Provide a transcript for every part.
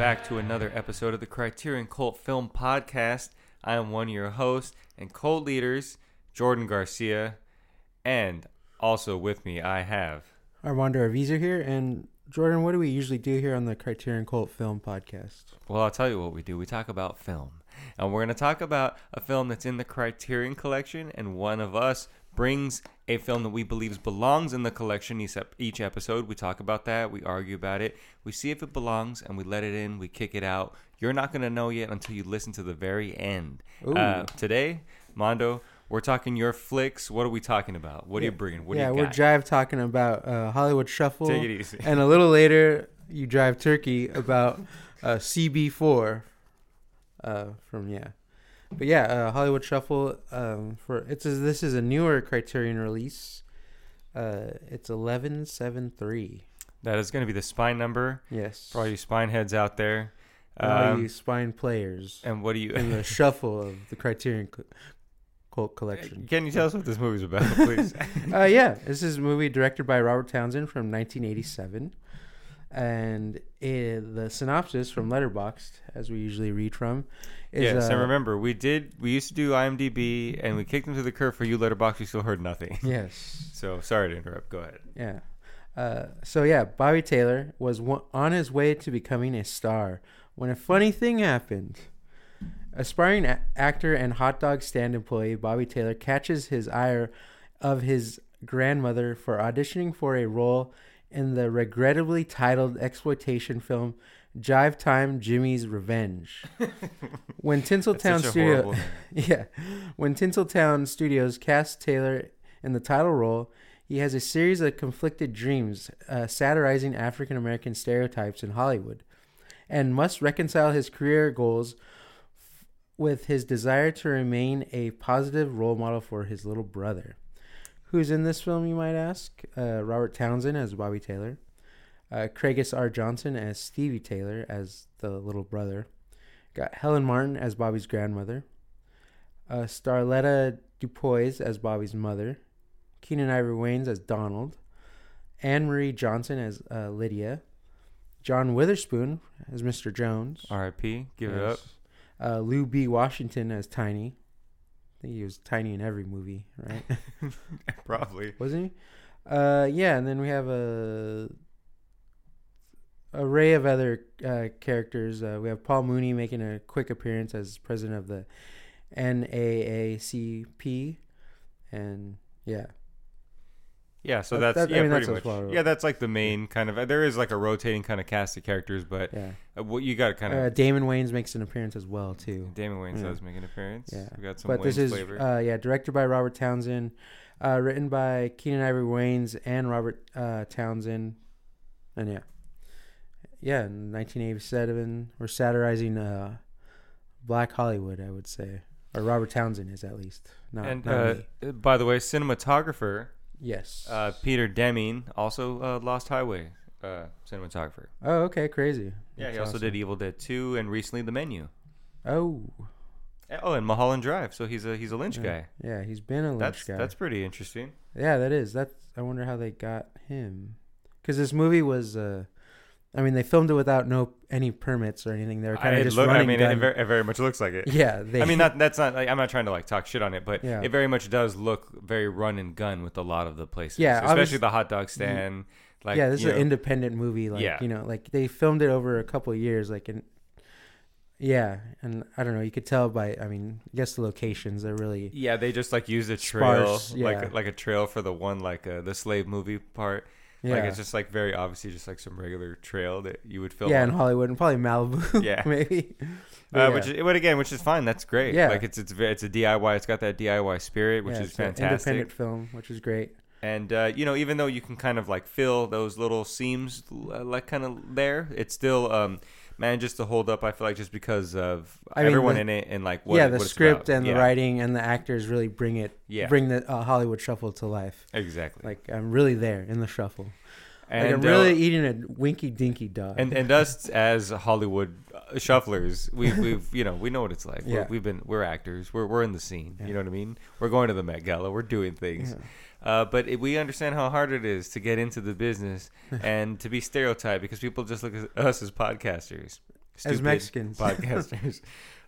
back to another episode of the Criterion Cult Film Podcast. I am one of your hosts and cult leaders, Jordan Garcia, and also with me I have Armando Arviza here, and Jordan, what do we usually do here on the Criterion Cult Film Podcast? Well, I'll tell you what we do. We talk about film. And we're going to talk about a film that's in the Criterion collection, and one of us brings a film that we believe belongs in the collection each, each episode. We talk about that, we argue about it, we see if it belongs, and we let it in, we kick it out. You're not going to know yet until you listen to the very end. Uh, today, Mondo, we're talking your flicks. What are we talking about? What are you bringing? What yeah, do you we're jive talking about uh, Hollywood Shuffle. Take it easy. And a little later, you drive turkey about uh, CB4 uh, from, yeah. But yeah, uh, Hollywood Shuffle, um, for it's a, this is a newer Criterion release. Uh, it's 1173. that is going to be the spine number Yes. for all you spine heads out there. And all Um, you spine players and what do you? in the shuffle of the Criterion co- Cult Collection. Can you tell us what this movie's about, please? uh, yeah, this is a movie directed by Robert Townsend from 1987, and it, the synopsis from Letterboxd, as we usually read from, is yes, uh, and remember, we did. We used to do IMDb, and we kicked them to the curb for you, Letterboxd. We still heard nothing. yes, So sorry to interrupt. Go ahead. yeah. Uh, so yeah, Bobby Taylor was on his way to becoming a star when a funny thing happened. Aspiring a- actor and hot dog stand employee Bobby Taylor catches his ire of his grandmother for auditioning for a role in the regrettably titled exploitation film Jive Time Jimmy's Revenge. when Tinseltown That's such a Studio yeah, when Tinseltown Studios cast Taylor in the title role, he has a series of conflicted dreams uh, satirizing African American stereotypes in Hollywood, and must reconcile his career goals f- with his desire to remain a positive role model for his little brother. Who's in this film, you might ask? Uh, Robert Townsend as Bobby Taylor, uh, Craigus R. Johnson as Stevie Taylor as the little brother, got Helen Martin as Bobby's grandmother, uh, Starletta Dupois as Bobby's mother, Keenen Ivory Wayans as Donald, Anne Marie Johnson as uh, Lydia, John Witherspoon as Mr. Jones, R.I.P. Give it up. Uh, Lou B. Washington as Tiny. I think he was Tiny in every movie, right? Probably. Wasn't he? Uh, yeah, and then we have a array of other uh, characters. Uh, we have Paul Mooney making a quick appearance as president of the NAACP, and yeah, Yeah. So That- that's that- I yeah, mean, pretty that's much. well- Yeah, that's like the main kind of. There is like a rotating kind of cast of characters, but yeah. uh, what you got to kind of. Uh, Damon Wayans makes an appearance as well too. Damon Wayans yeah. does make an appearance. Yeah, We got some but Wayans this is flavor. uh, yeah, directed by Robert Townsend, uh, written by Keenen Ivory Wayans and Robert uh, Townsend, and yeah, yeah, in 1987, we're satirizing uh, Black Hollywood, I would say, or Robert Townsend is at least. Not, and not by the way, cinematographer yes. uh, Peter Deming, also uh, Lost Highway uh, cinematographer. oh, okay, crazy. Yeah, That's he also awesome. did Evil Dead 2 and recently The Menu. Oh, Oh, and Mulholland Drive. So he's a he's a Lynch yeah. guy. Yeah, he's been a Lynch That's guy. that's pretty interesting. Yeah, that is. That's. I wonder how they got him, because this movie was. Uh, I mean, they filmed it without no any permits or anything. They were kind of it just look- I running. mean, it very, it very much looks like it. yeah, they. I mean, not, that's not. Like, I'm not trying to like talk shit on it, but Yeah. it very much does look very run and gun with a lot of the places. Yeah, especially the hot dog stand. Like, yeah, this is you an independent movie. Like Yeah. you know, like they filmed it over a couple of years. Like and yeah, and I don't know. You could tell by. I mean, I guess the locations are really. Yeah, they just like used a trail, Sparse, like yeah. like a trail for the one like uh, the slave movie part. Yeah, Like it's just like very obviously just like some regular trail that you would film. yeah, on. in Hollywood and probably Malibu. Yeah. maybe. Uh, But Which, yeah. is, but again, which is fine. That's great. Yeah. like it's it's it's a DIY. It's got that DIY spirit, which Yeah, is it's an fantastic. Independent film, which is great. And uh, you know, even though you can kind of like fill those little seams, like kind of there, it's still um, manages to hold up. I feel like just because of I mean, everyone the- in it and like what yeah, the script and the writing and the actors really bring it. Yeah. bring the uh, Hollywood shuffle to life. exactly. Like I'm really there in the shuffle. and like I'm uh, really eating a winky dinky dog. and and us as Hollywood shufflers. We've, we've, you know, we know what it's like. Yeah. We're, we've been, we're actors. We're, we're in the scene. Yeah. You know what I mean? We're going to the Met Gala. We're doing things. Uh, but it, we understand how hard it is to get into the business and to be stereotyped because people just look at us as podcasters, As Mexicans. podcasters.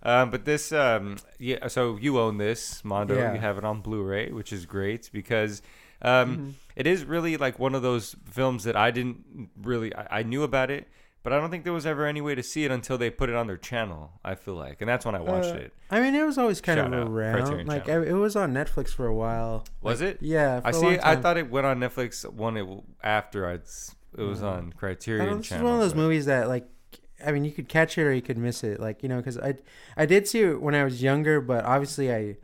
um, but this, um, yeah. So you own this, Mondo. Yeah. You have it on Blu-ray, which is great because um, Mhm. it is really like one of those films that I didn't really. I, I knew about it, but I don't think there was ever any way to see it until they put it on their channel. I feel like, and that's when I watched Uh, it. I mean, it was always kind Shout out, of around. Like I, it was on Netflix for a while. Was Like, it? Yeah. For I see. I thought it went on Netflix one it, after I'd. It was Yeah. on I Criterion this Channel. is one of those but- movies that like I mean you could catch it or you could miss it like you know because I I did see it when I was younger but obviously I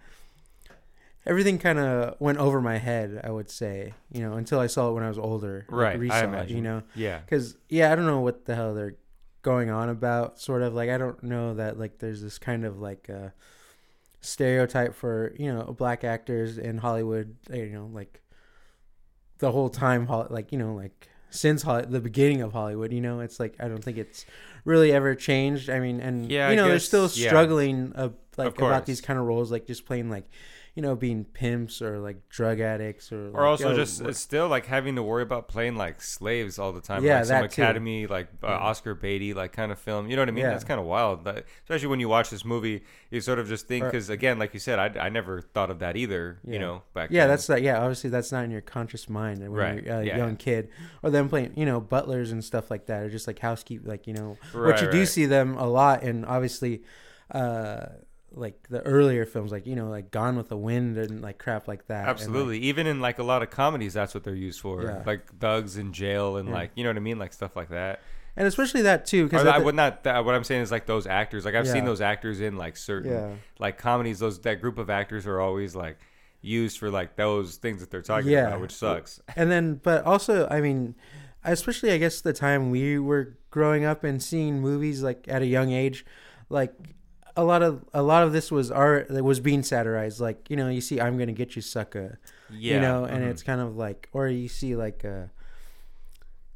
everything kind of went over my head I would say you know until I saw it when I was older like, Right, I resaw it, imagine. you know Yeah. because yeah I don't know what the hell they're going on about sort of like I don't know that like there's this kind of like uh stereotype for you know black actors in Hollywood you know like the whole time like you know like since Hol- the beginning of Hollywood you know it's like I don't think it's really ever changed I mean and Yeah, you know they're guess- still yeah. struggling uh, like about these kind of roles like just playing like you know being pimps or like drug addicts or Or like, also yo, just still like having to worry about playing like slaves all the time. Yeah, like some that too. Academy like uh, Yeah. Oscar Beatty like kind of film. You know what I mean? Yeah. That's kind of wild. That, especially when you watch this movie, you sort of just think because again, like you said, I, I never thought of that either. You know, back yeah then. that's like yeah obviously that's not in your conscious mind when Right, you're a yeah, young kid or them playing you know butlers and stuff like that or just like housekeep like you know Right, which you do see them a lot and obviously uh like the earlier films like you know like gone with the wind and like crap like that And, like, Absolutely. Even in like a lot of comedies, that's what they're used for. Yeah. Like thugs in jail and Yeah. like you know what I mean, like stuff like that. and especially that too because I would not. That, what I'm saying is like those actors. Like I've seen those actors in like certain yeah like comedies. Those that group of actors are always like used for like those things that they're talking Yeah. about, which sucks. and then but also i mean especially i guess the time we were growing up and seeing movies like at a young age like a lot of a lot of this was art that was being satirized like you know you see i'm gonna get you sucker Yeah, you know and mhm. it's kind of like or you see like uh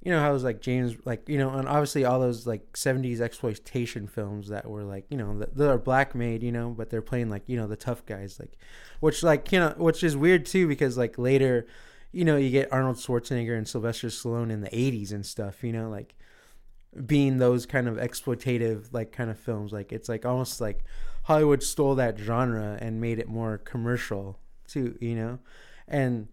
you know how it was like james like you know and obviously all those like 70s exploitation films that were like you know that they're black made you know but they're playing like you know the tough guys like which like you know which is weird too because like later you know you get arnold schwarzenegger and sylvester stallone in the 80s and stuff you know like being those kind of exploitative like kind of films. Like it's like almost like hollywood stole that genre and made it more commercial too you know? And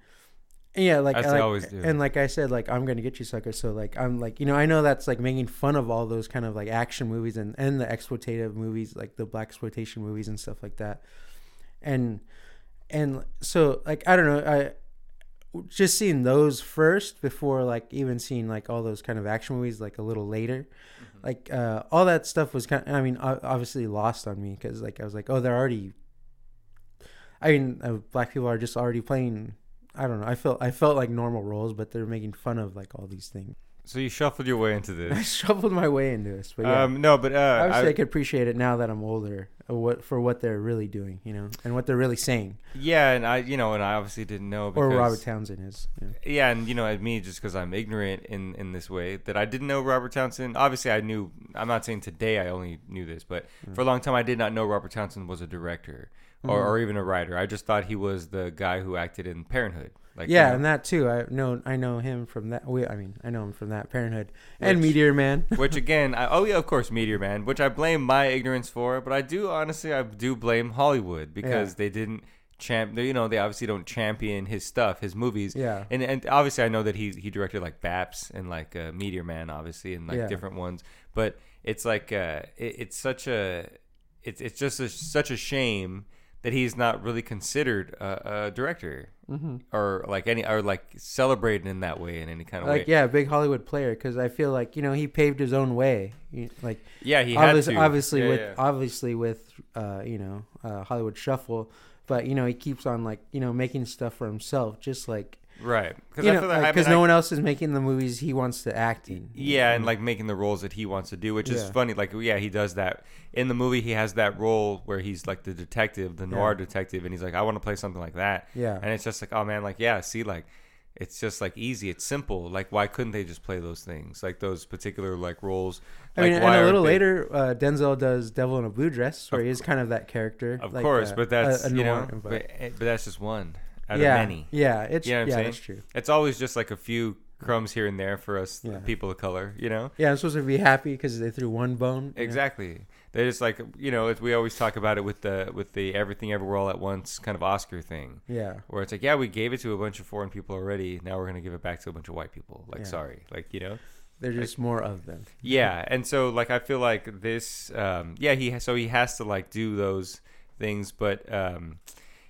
yeah like As I like- always do. and like i said like i'm gonna get you sucker. So like i'm like you know i know that's like making fun of all those kind of like action movies and and the exploitative movies like the black exploitation movies and stuff like that. And and so like i don't know i just seeing those first before like even seeing like all those kind of action movies like a little later like uh all that stuff was kind of i mean obviously lost on me because like i was like oh they're already i mean uh, black people are just already playing i don't know i felt i felt like normal roles but they're making fun of like all these things So you shuffled your way into this. i shuffled my way into this but yeah Um, no, but uh, obviously I, I, could appreciate it now that i'm older uh, what for what they're really doing you know and what they're really saying yeah, and I, you know, and I obviously didn't know or robert townsend is yeah. Yeah, and you know, me just because I'm ignorant in in this way that I didn't know Robert Townsend. Obviously, I knew. I'm not saying today I only knew this, but Mm. for a long time I did not know Robert Townsend was a director or, Mhm. or even a writer. I just thought he was the guy who acted in Parenthood. Like you yeah, know, and that too. I know I know him from that. We, I mean, I know him from that Parenthood and Which- Meteor Man. which again, I, oh yeah, of course, Meteor Man, which I blame my ignorance for, but I do honestly, I do blame Hollywood because Yeah. they didn't champ. They, you know, they obviously don't champion his stuff, his movies. yeah, And and obviously, I know that he he directed like Baps and like uh, Meteor Man, obviously, and like Yeah. different ones. But it's like uh, it, it's such a it's it's just a, such a shame that he's not really considered a, a director hmm or like any or like celebrated in that way in any kind of like way. yeah, big Hollywood player because I feel like you know he paved his own way. Like Yeah, he had obviously, to. obviously Yeah, with yeah. obviously with uh, you know uh, Hollywood Shuffle, but you know he keeps on like you know making stuff for himself, just like right because you know like, I mean, no I- one else is making the movies he wants to act in. Yeah, and like making the roles that he wants to do, which is funny. Like, yeah, he does that in the movie. He has that role where he's like the detective, the noir Yeah. detective, and he's like, I want to play something like that. yeah, And it's just like, oh man, like yeah, see, like it's just like easy. It's simple. Like why couldn't they just play those things? Like those particular like roles. I mean, why and a little they- later, uh, Denzel does Devil in a Blue Dress, where Of he is kind of that character. Of like, course, uh, but that's a, a you know, but, eh, but that's just one out yeah, of many. Yeah, it's You know yeah, that's true. It's always just like a few crumbs here and there for us Yeah. people of color. You know. Yeah, I'm supposed to be happy because they threw one bone. know? Exactly. They just like you know, we always talk about it with the with the everything everywhere all at once kind of Oscar thing, Yeah, where it's like, yeah, we gave it to a bunch of foreign people already. Now we're gonna give it back to a bunch of white people. Like, Yeah. sorry, like you know. there's just more of them. Yeah, and so like I feel like this, um, yeah, he so he has to like do those things, but um,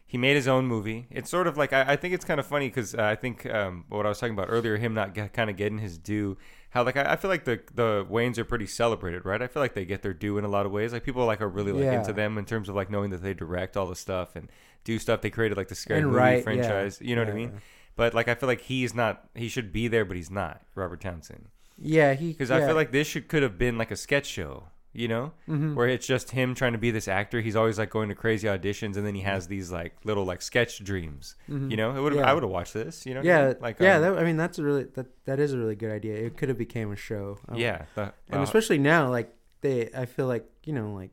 he made his own movie. It's sort of like I, I think it's kind of funny because uh, I think um, what I was talking about earlier, him not get, kind of getting his due. How like I, I feel like the the Wayans are pretty celebrated, right? I feel like they get their due in a lot of ways. Like people like are really like Yeah. into them in terms of like knowing that they direct all the stuff and do stuff. They created like the scary And movie yeah. franchise. You know what I mean? But like I feel like he's not. He should be there, but he's not. Robert Townsend Yeah, he because yeah. I feel like this should could have been like a sketch show, you know, Mhm. where it's just him trying to be this actor. He's always like going to crazy auditions, and then he has these like little like sketch dreams. Mhm. You know, it would Yeah. I would have watched this. You know, what I yeah, mean? like yeah. um, That, I mean, that's a really that that is a really good idea. It could have became a show. Um, yeah, the- and uh, especially now, like they, I feel like you know, like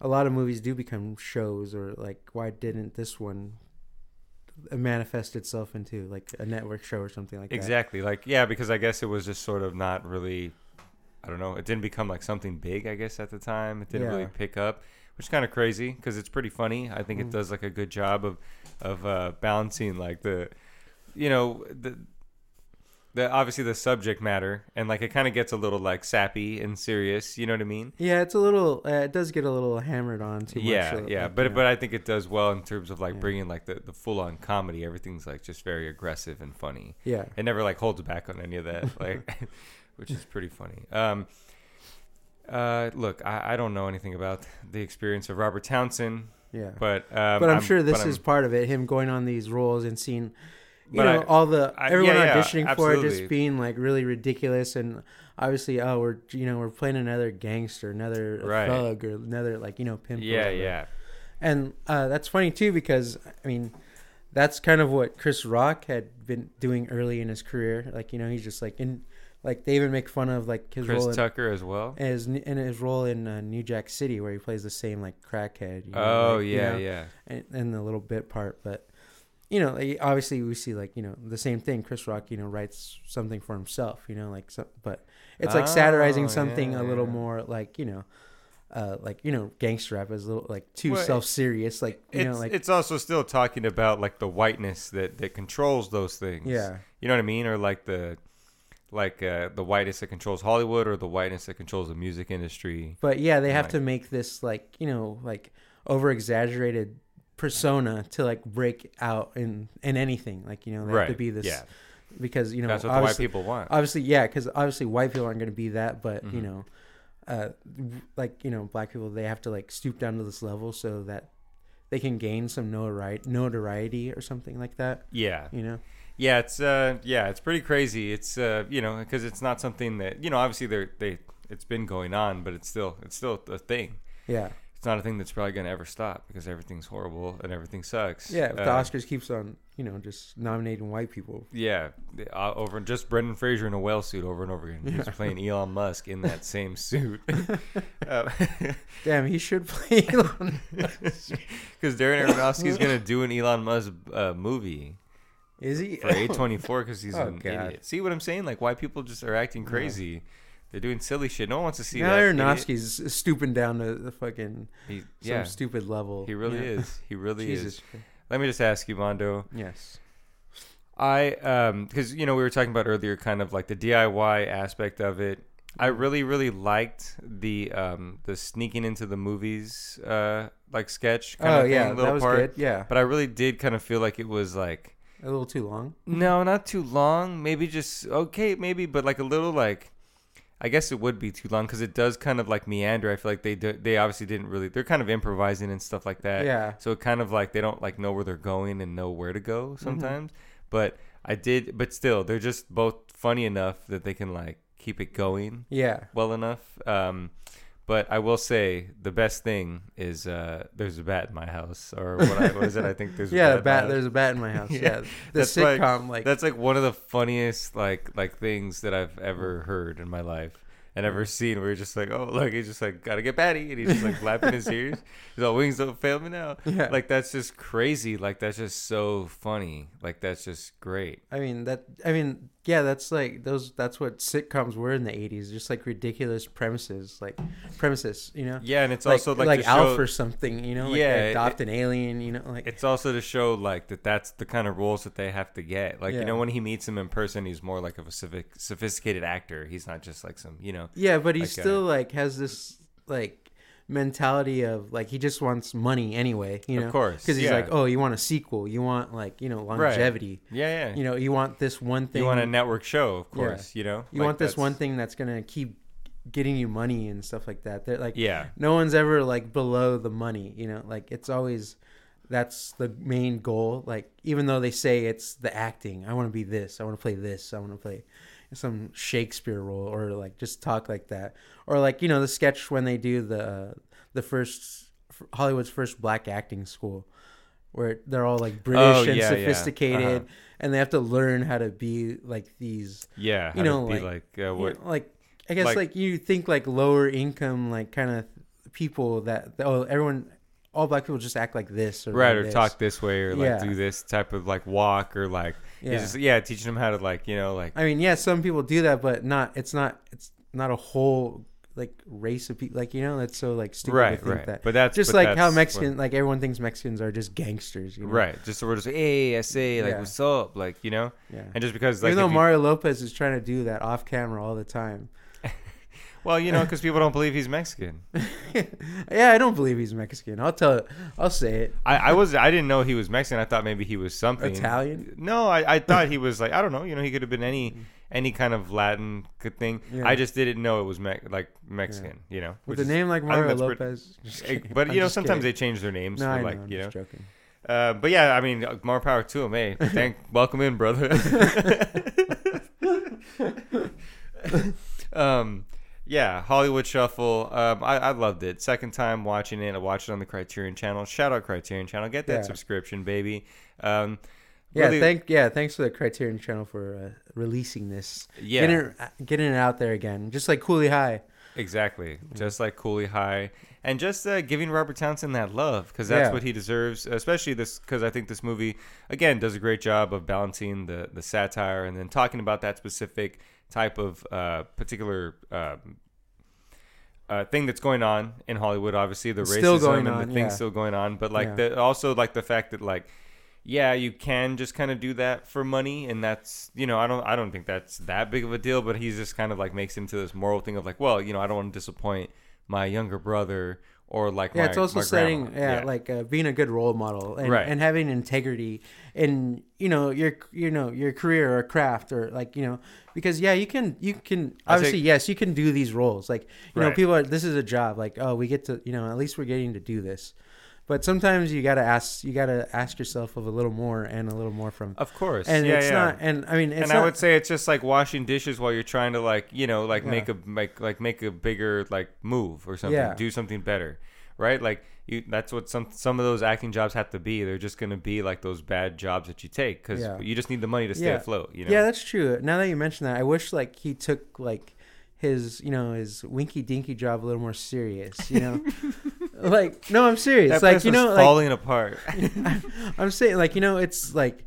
a lot of movies do become shows, or like why didn't this one manifest itself into like a network show or something like that? exactly like yeah, because I guess it was just sort of not really. I don't know. It didn't become like something big, I guess, at the time. It didn't really pick up, which is kind of crazy because it's pretty funny. I think it Mm. does like a good job of of uh, balancing like the, you know, the the obviously the subject matter and like it kind of gets a little like sappy and serious. You know what I mean? Yeah, it's a little. Uh, it does get a little hammered on too yeah, much. yeah. like, But you know. but I think it does well in terms of like Yeah. bringing like the the full on comedy. Everything's like just very aggressive and funny. yeah, It never like holds back on any of that, like, which is pretty funny. Um, uh, look, I, I don't know anything about the experience of Robert Townsend, yeah. but um, but I'm, sure this is I'm- part of it. Him going on these roles and seeing, you know, I- all the I- everyone yeah, yeah, auditioning for it just being like really ridiculous and obviously, oh, we're you know we're playing another gangster, another Right. thug, or another like you know pimp. yeah, yeah, And uh, that's funny too because I mean, that's kind of what Chris Rock had been doing early in his career. Like you know, he's just like in like they even make fun of like his Chris role in, Tucker as well. his in his role in uh, New Jack City where he plays the same like crackhead. You know, Oh like, you yeah, know, yeah, and, and the little bit part, but you know, like, obviously we see like you know the same thing. Chris Rock, you know, writes something for himself, you know, like so, but it's like satirizing Oh, something yeah, a little yeah. more like you know, uh, like you know, gangster rap is a little like too Well, self serious, like you know, like it's also still talking about like the whiteness that that controls those things. yeah, you know what I mean, or like the like uh, the whiteness that controls Hollywood, or the whiteness that controls the music industry. but yeah, they have Right. to make this like you know like over exaggerated persona to like break out in in anything like you know they have to be this yeah, because you know that's what the white people want. obviously yeah because obviously white people aren't going to be that but you Mhm. know uh like you know black people they have to like stoop down to this level so that they can gain some notoriety notoriety or something like that yeah, you know Yeah, it's uh yeah, it's pretty crazy. It's uh you know because it's not something that you know obviously they're they it's been going on, but it's still it's still a thing. yeah It's not a thing that's probably gonna ever stop because everything's horrible and everything sucks. yeah if the Uh, oscars keeps on you know just nominating white people Yeah, uh, over just Brendan Fraser in a whale suit over and over again. He's playing Elon Musk in that same suit. Uh, damn he should play Elon. Because Darren Aronofsky's gonna do an Elon Musk uh, movie is he for A24 because he's Oh, an God. idiot. See what I'm saying? Like white people just are acting crazy. They're doing silly shit. No one wants to see now that. idiot. Aronofsky's stooping down to the fucking He, some stupid level he really Yeah. is. He really jesus is. Let me just ask you, Mondo. yes I um because you know we were talking about earlier, kind of like the DIY aspect of it. I Mm-hmm. really really liked the um the sneaking into the movies uh like sketch kind oh of yeah little that was part. good yeah But I really did kind of feel like it was like a little too long no, not too long. Maybe just okay, maybe, but like a little like. I guess it would be too long because it does kind of like meander. I feel like they do, they obviously didn't really. They're kind of improvising and stuff like that. yeah So it kind of like they don't like know where they're going and know where to go Mm-hmm. sometimes. But I did, but still, they're just both funny enough that they can like keep it going yeah well enough. Um, But I will say the best thing is uh, there's a bat in my house, or what, I, what is it? I think there's yeah, a bat. in my bat. There's a bat in my house. Yeah, Yeah, the that's like- sitcom like That's like one of the funniest like like things that I've ever heard in my life and ever seen. Where you're just like, oh look, he's just like gotta get Patty, and he's just like flapping his ears. He's all wings don't fail me now. Yeah. Like that's just crazy. Like that's just so funny. Like that's just great. I mean that. I mean, yeah, that's like those. That's what sitcoms were in the '80s. Just like ridiculous premises, like premises. You know, Yeah, and it's like also like, like Alf show, or something. You know, like Yeah, they it- adopt an alien. You know, like It's also to show like that that's the kind of roles that they have to get. Like you know when he meets him in person, he's more like of a civic, sophisticated actor. He's not just like some you know. yeah, but he like, uh, still like has this like mentality of like he just wants money anyway. You know, Of course, because he's yeah. like, oh, you want a sequel? You want like you know longevity? Yeah, yeah. You know, you want this one thing. you want a network show, of Yeah. course. You know, you Like, want this one thing that's gonna keep getting you money and stuff like that. They're like, Yeah, no one's ever like below the money. You know, like it's always that's the main goal. Like even though they say it's the acting, I want to be this. I want to play this. I want to play some Shakespeare role or like just talk like that or like you know the sketch when they do the the first Hollywood's first black acting school where they're all like British Oh, and yeah, yeah. sophisticated Uh-huh. and they have to learn how to be like these yeah. You know, like- like, uh, you know, like I guess like- like, you think like lower income like kind of people that oh everyone all black people just act like this or right, like or this. talk this way, or like Yeah. do this type of like walk, or like yeah, Yeah. just, yeah teaching them how to like you know like I mean, yeah, some people do that, but not. It's not. It's not a whole like race of people. Like you know, that's so like stupid right, to think right. that. But that's just but like how Mexican, what- like everyone thinks Mexicans are just gangsters. You know? right? Just sort of say, hey, I say like Yeah. what's up, like you know, Yeah. and just because like Even though you- Mario Lopez is trying to do that off camera all the time. Well, you know, because people don't believe he's Mexican. yeah, I don't believe he's Mexican. I'll tell. I'll say it. I, I was I didn't know he was Mexican. I thought maybe he was something Italian? No, I, I thought he was like I don't know. You know, he could have been any any kind of Latin thing. Yeah. I just didn't know it was me- like Mexican. You know, With a is- name like Mario pretty- Lopez. Kidding. But I'm you know, sometimes kidding. they change their names No, for I know. like I'm you know. joking. Uh, but yeah, I mean, more power to him. Hey, thank, welcome in, brother. um, yeah, Hollywood Shuffle. Um, I, I loved it. Second time watching it. I watched it on the Criterion Channel. Shout out Criterion Channel. Get that Yeah. subscription, baby. Um, Yeah, really- thank yeah, thanks for the Criterion Channel for uh, releasing this. Yeah. getting it, uh, getting it out there again, just like Cooley High. Exactly, just like Cooley High, and just uh, giving Robert Townsend that love because that's Yeah. what he deserves. Especially this because I think this movie again does a great job of balancing the the satire and then talking about that specific type of uh, particular. Um, uh, thing that's going on in Hollywood, obviously the racism still going and on, the things yeah. still going on, but like Yeah. the also like the fact that like yeah, you can just kind of do that for money, and that's you know I don't I don't think that's that big of a deal. But he's just kind of like makes into this moral thing of like, well, you know, I don't want to disappoint my younger brother or like Yeah, my, it's also setting grandma. yeah, like uh, being a good role model and, Right. and having integrity in you know your you know your career or craft or like you know because yeah you can you can obviously think- yes you can do these roles like you know people are this is a job like oh we get to you know at least we're getting to do this but sometimes you gotta ask you gotta ask yourself of a little more and a little more from of course, and yeah, it's yeah. not and I mean it's and not, I would say it's just like washing dishes while you're trying to like you know like Yeah. make a make like make a bigger like move or something, Yeah. do something better, right? Like you, that's what some some of those acting jobs have to be. They're just gonna be like those bad jobs that you take because Yeah. you just need the money to stay Yeah. afloat. You know? Yeah, that's true. Now that you mention that, I wish like he took like his you know his winky dinky job a little more serious. You know, like no, I'm serious. that like you know, like falling apart. I'm saying like you know, it's like.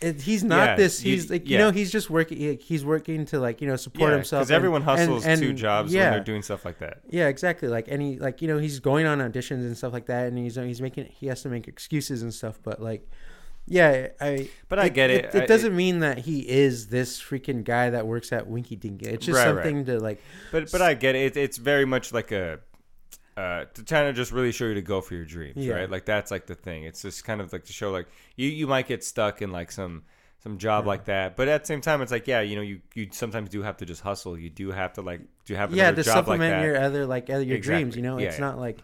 It, he's not Yeah, this. you- He's like you know he's just working. he- He's working to like you know support himself. because everyone hustles and- two jobs Yeah, when they're doing stuff like that. yeah, exactly. Like any like you know he's going on auditions and stuff like that, and he's he's making he has to make excuses and stuff. But like, yeah, I But I get it. It, I- doesn't mean that he is this freaking guy that works at Winky Dinky. It's just Right, right. something to like. But but I get it. It's very much like a uh, to kind of just really show you to go for your dreams, Yeah. right? Like that's like the thing. It's just kind of like to show like you you might get stuck in like some some job like that, but at the same time, it's like yeah, you know, you you sometimes do have to just hustle. You do have to like do have Yeah, to job like supplement that. your other like other, your dreams. You know, Yeah, it's yeah. not like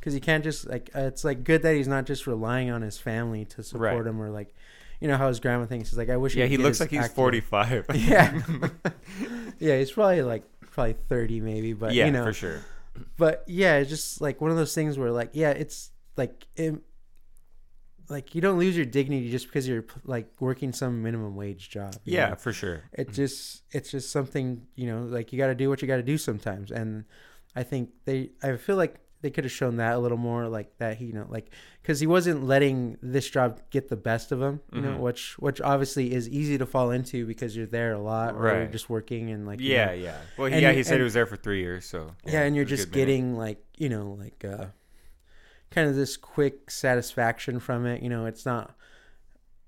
because he can't just like uh, it's like good that he's not just relying on his family to support Right. him or like you know how his grandma thinks. He's like I wish. yeah, he looks like he's forty five. Yeah, yeah, he's probably like probably thirty maybe, but yeah, you know, for sure. but yeah, it's just like one of those things where like yeah, it's like it, like you don't lose your dignity just because you're like working some minimum wage job. Yeah, know? for sure. it just it's just something you know like you got to do what you got to do sometimes, and I think they I feel like they could have shown that a little more like that he you know like because he wasn't letting this job get the best of him you know Mhm. which which obviously is easy to fall into because you're there a lot or you're Right. just working and like you Yeah, know, yeah. Well, And- yeah, he said and- he was there for three years, so yeah, and you're it was a just good minute. getting like you know like uh kind of this quick satisfaction from it you know it's not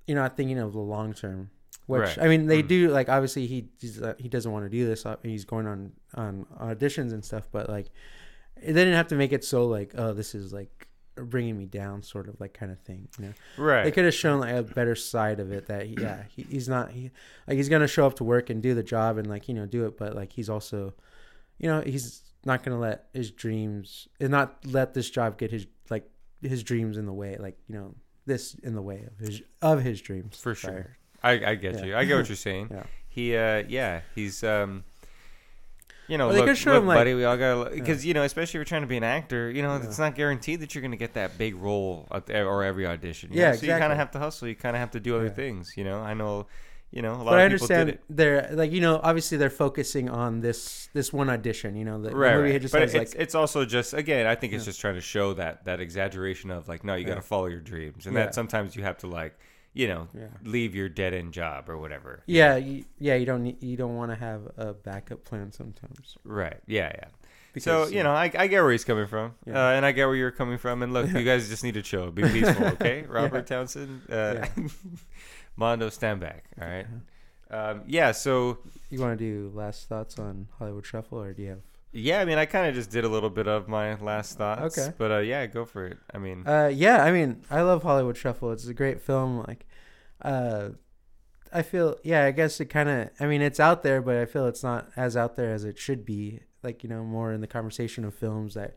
you're not thinking of the long term which Right. i mean they Mm. do like obviously he uh, he doesn't want to do this uh, he's going on on auditions and stuff but like they didn't have to make it so like oh this is like bringing me down sort of like kind of thing you know right. they could have shown like a better side of it that yeah he, he's not he like he's gonna show up to work and do the job and like you know do it but like he's also you know he's not gonna let his dreams and not let this job get his like his dreams in the way like you know this in the way of his of his dreams For sure. Sorry. I, I get Yeah. you. I get what you're saying. Yeah. He, uh, yeah, he's, um, you know, Well, look, show look him, like- buddy, we all got because you know, especially if you're trying to be an actor, you know, Yeah. it's not guaranteed that you're going to get that big role the, or every audition. you Yeah, know? so you kind of have to hustle. You kind of have to do other Yeah. things. You know, I know, you know, a lot but I of people did understand it. they're like you know obviously they're focusing on this this one audition you know the, the right, movie right. just but it's, like it's also just again i think it's Yeah. just trying to show that that exaggeration of like no you got to Yeah. follow your dreams and Yeah. that sometimes you have to like you know yeah. leave your dead end job or whatever. Yeah you, yeah you don't need, you don't want to have a backup plan sometimes. Right yeah yeah. Because, so you know I, I get where he's coming from Yeah. uh, and i get where you're coming from and look you guys just need to chill be peaceful okay? Robert townsend uh, mondo stand back all right? Um, yeah so You want to do last thoughts on Hollywood Shuffle, or do you have? Yeah i mean i kind of just did a little bit of my last thoughts Okay. but uh, yeah go for it i mean Uh, yeah, I mean, I love Hollywood Shuffle. It's a great film. Like, uh, I feel, yeah, I guess it kind of, I mean, it's out there, but I feel it's not as out there as it should be. Like, you know, more in the conversation of films that,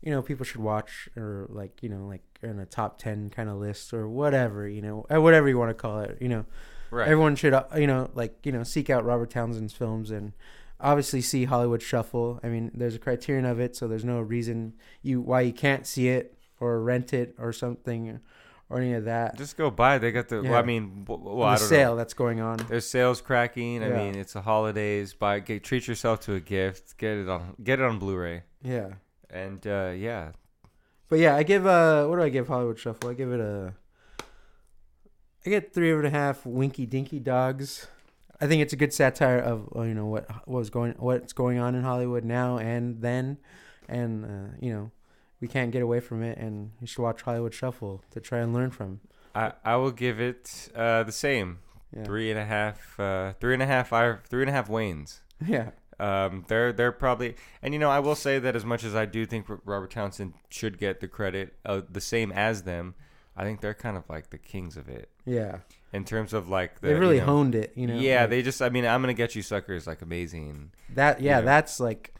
you know, people should watch, or like, you know, like in a top ten kind of list or whatever, you know, uh, whatever you want to call it, you know. right Everyone should, uh, you know, like you know, seek out Robert Townsend's films and obviously see Hollywood Shuffle. I mean, there's a criterion of it, so there's no reason you why you can't see it or rent it or something or any of that. Just go buy. They got the. Well, I mean, well, the I don't sale know. that's going on. There's sales cracking. I mean, it's the holidays. Buy, get, treat yourself to a gift. Get it on, get it on Blu-ray. Yeah, And uh, yeah, but yeah, I give uh, what do I give Hollywood Shuffle? I give it a, I get three and a half Winky Dinky Dogs. I think it's a good satire of uh, you know what what was going what's going on in Hollywood now and then, and uh, you know we can't get away from it, and you should watch Hollywood Shuffle to try and learn from. I I will give it uh, the same Yeah. three and a half, uh, three and a half, I, three and a half Wayans. Yeah. Um, they're they're probably, and you know, I will say that as much as I do think Robert Townsend should get the credit, uh, the same as them, I think they're kind of like the kings of it Yeah. in terms of like the. they really you know, honed it, you know. yeah, like, they just. I mean, I'm gonna get you suckers like amazing. that yeah, you know. that's like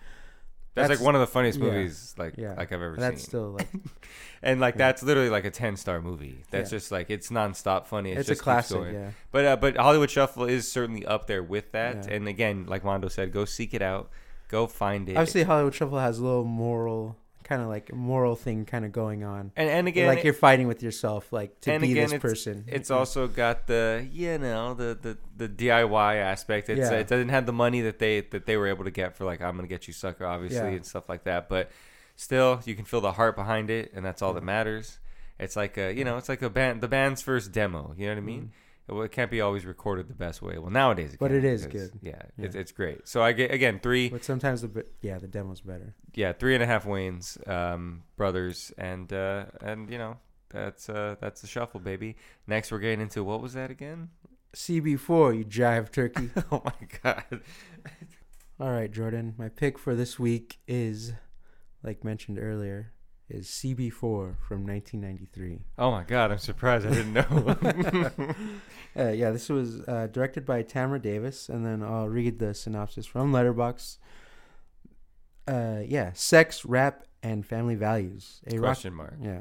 That's, That's- like one of the funniest yeah, movies like yeah. like I've ever that's seen. still like and like yeah. that's literally like a 10 star movie. That's Yeah. just like it's nonstop funny. It it's, just a classic, yeah. But uh, but Hollywood Shuffle is certainly up there with that. Yeah. And again, like Mondo said, go seek it out. Go find it. Obviously Hollywood Shuffle has a little moral kind of like moral thing kind of going on. and and again, like you're fighting with yourself like to be again, this it's- person. it's also got the you know the the, the DIY aspect. It's Yeah. it doesn't have the money that they that they were able to get for like I'm gonna get you sucker obviously Yeah. and stuff like that. But still, you can feel the heart behind it, and that's all that matters. It's like a you know it's like a band the band's first demo. You know what I mean? Mm-hmm. Well, it can't be always recorded the best way. Well, nowadays, it. But can, it is good. Yeah, Yeah. It's, it's great. So I get again three, but sometimes the yeah, the demo's better. yeah, three and a half Wayne's um, brothers, and uh, and you know that's uh, that's the shuffle, baby. Next, we're getting into what was that again? CB4, you jive turkey. oh my god! All right, Jordan. My pick for this week is, like mentioned earlier, is CB4 from 1993. Oh my god! I'm surprised I didn't know. Uh, yeah, this was uh, directed by Tamara Davis, and then I'll read the synopsis from Letterboxd. Uh, yeah, sex, rap, and family values. A rock, Question mark. yeah,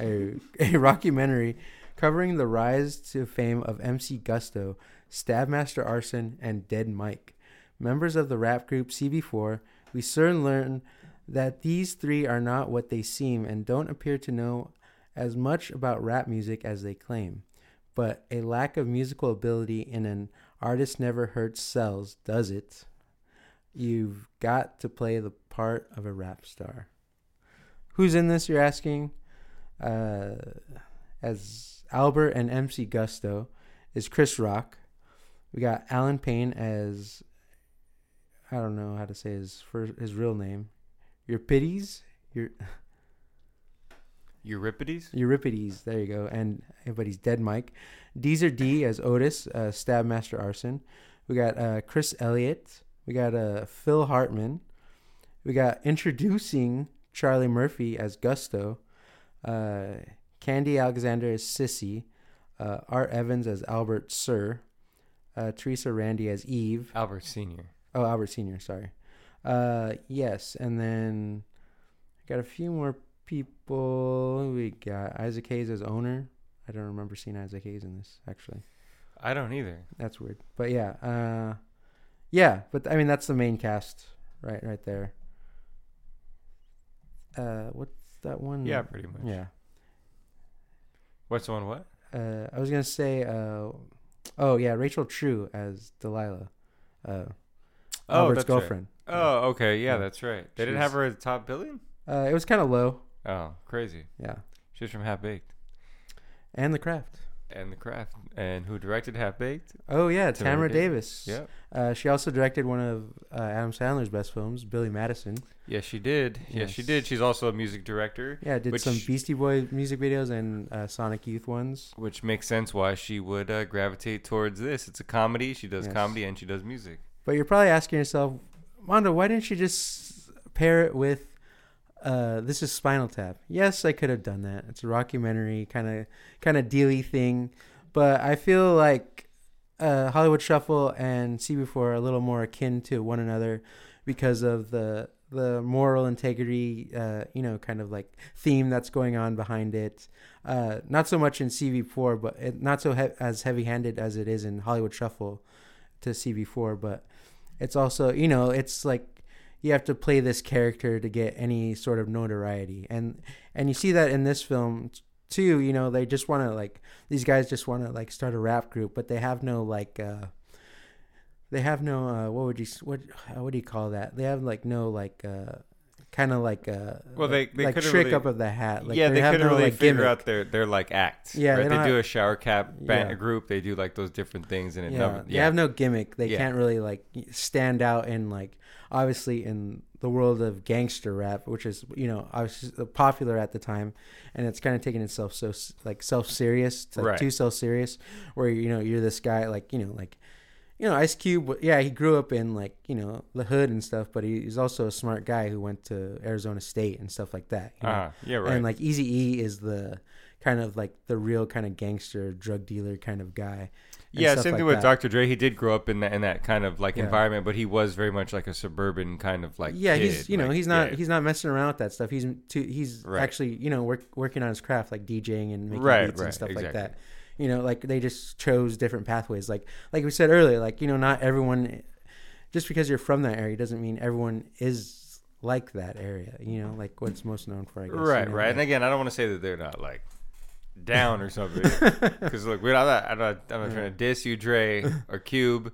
a a rockumentary covering the rise to fame of MC Gusto, Stabmaster Arson, and Dead Mike, members of the rap group CB4, we soon learn that these three are not what they seem and don't appear to know as much about rap music as they claim. But a lack of musical ability in an artist never hurts sells, does it? You've got to play the part of a rap star. Who's in this, you're asking? Uh, as Albert and MC Gusto is Chris Rock. We got Allen Payne as I don't know how to say his first his real name. Euripides? Your Euripides. Euripides, there you go. And everybody's dead Mike. Deezer D as Otis, uh, Stab Master Arson. We got uh, Chris Elliott. We got uh, Phil Hartman. We got introducing Charlie Murphy as Gusto. Uh, Khandi Alexander as Sissy. Uh, Art Evans as Albert Sir. Uh, Theresa Randle as Eve. Albert Senior. Oh, Albert Senior. Sorry. Uh, yes, and then I got a few more people. We got Isaac Hayes as owner. I don't remember seeing Isaac Hayes in this actually. I don't either. That's weird. But yeah, uh, yeah. But I mean, that's the main cast, right? Right there. Uh, what's that one? Yeah, pretty much. Yeah. What's the one? What? Uh, I was gonna say. Uh, oh yeah, Rachel True as Delilah. Uh, Oh, Albert's that's right. girlfriend. Oh, okay. Yeah, Yeah. that's right. They didn't She's- have her at the top billing. Uh, it was kind of low. Oh, crazy. Yeah. She was from Half Baked And the craft. and The Craft, and who directed Half Baked? Oh yeah, Tamara Tamara Davis. Yep. Uh, she also directed one of uh, Adam Sandler's best films, Billy Madison. Yes, she did. Yes, she Yes. did. She's also a music director, Yeah, did Which- some Beastie Boy music videos and uh, Sonic Youth ones. which makes sense why she would uh, gravitate towards this. It's a comedy. She does Yes. comedy and she does music. But you're probably asking yourself, Mondo, why didn't you just pair it with uh, this is Spinal Tap? Yes, I could have done that. It's a rockumentary kind of kind of dealy thing, but I feel like uh, Hollywood Shuffle and CB4 are a little more akin to one another because of the the moral integrity, uh, you know, kind of like theme that's going on behind it. Uh, not so much in CB4, but it, not so he- as heavy-handed as it is in Hollywood Shuffle to CB4. But it's also, you know, it's like you have to play this character to get any sort of notoriety, and and you see that in this film too. You know, they just want to like these guys just want to like start a rap group, but they have no like. uh they have no uh, what would you what what do you call that? They have like no like uh kind of like a Well, they- they like trick really- up of the hat. Like yeah, they, have couldn't really like, figure gimmick. out their their like act. Yeah, they right? they, don't do have- a shower cap band Yeah. group. They do like those different things, and it yeah, never. they have no gimmick. They Yeah. can't really like stand out in like obviously in the world of gangster rap, which is you know obviously popular at the time, and it's kind of taking itself so like self serious, like Right. too self serious, where you know you're this guy like you know like. You know, Ice Cube. Yeah, he grew up in like you know the hood and stuff, but he, he's also a smart guy who went to Arizona State and stuff like that. you know? uh, yeah, right. And like Easy E is the kind of like the real kind of gangster drug dealer kind of guy. yeah, same like thing with that. Dr. Dre. He did grow up in that in that kind of like Yeah. environment, but he was very much like a suburban kind of like. yeah, kid. he's you know like, he's not yeah. he's not messing around with that stuff. He's too, he's Right. actually you know work, working on his craft like DJing and making Right, beats right, and stuff like that. You know, like they just chose different pathways. Like like we said earlier, like you know not everyone just because you're from that area doesn't mean everyone is like that area. You know, like what's most known for. I guess. you right, know, right. And again, I don't want to say that they're not like down or something, because look, we're not, I'm not, I'm not trying to diss you, Dre or Cube,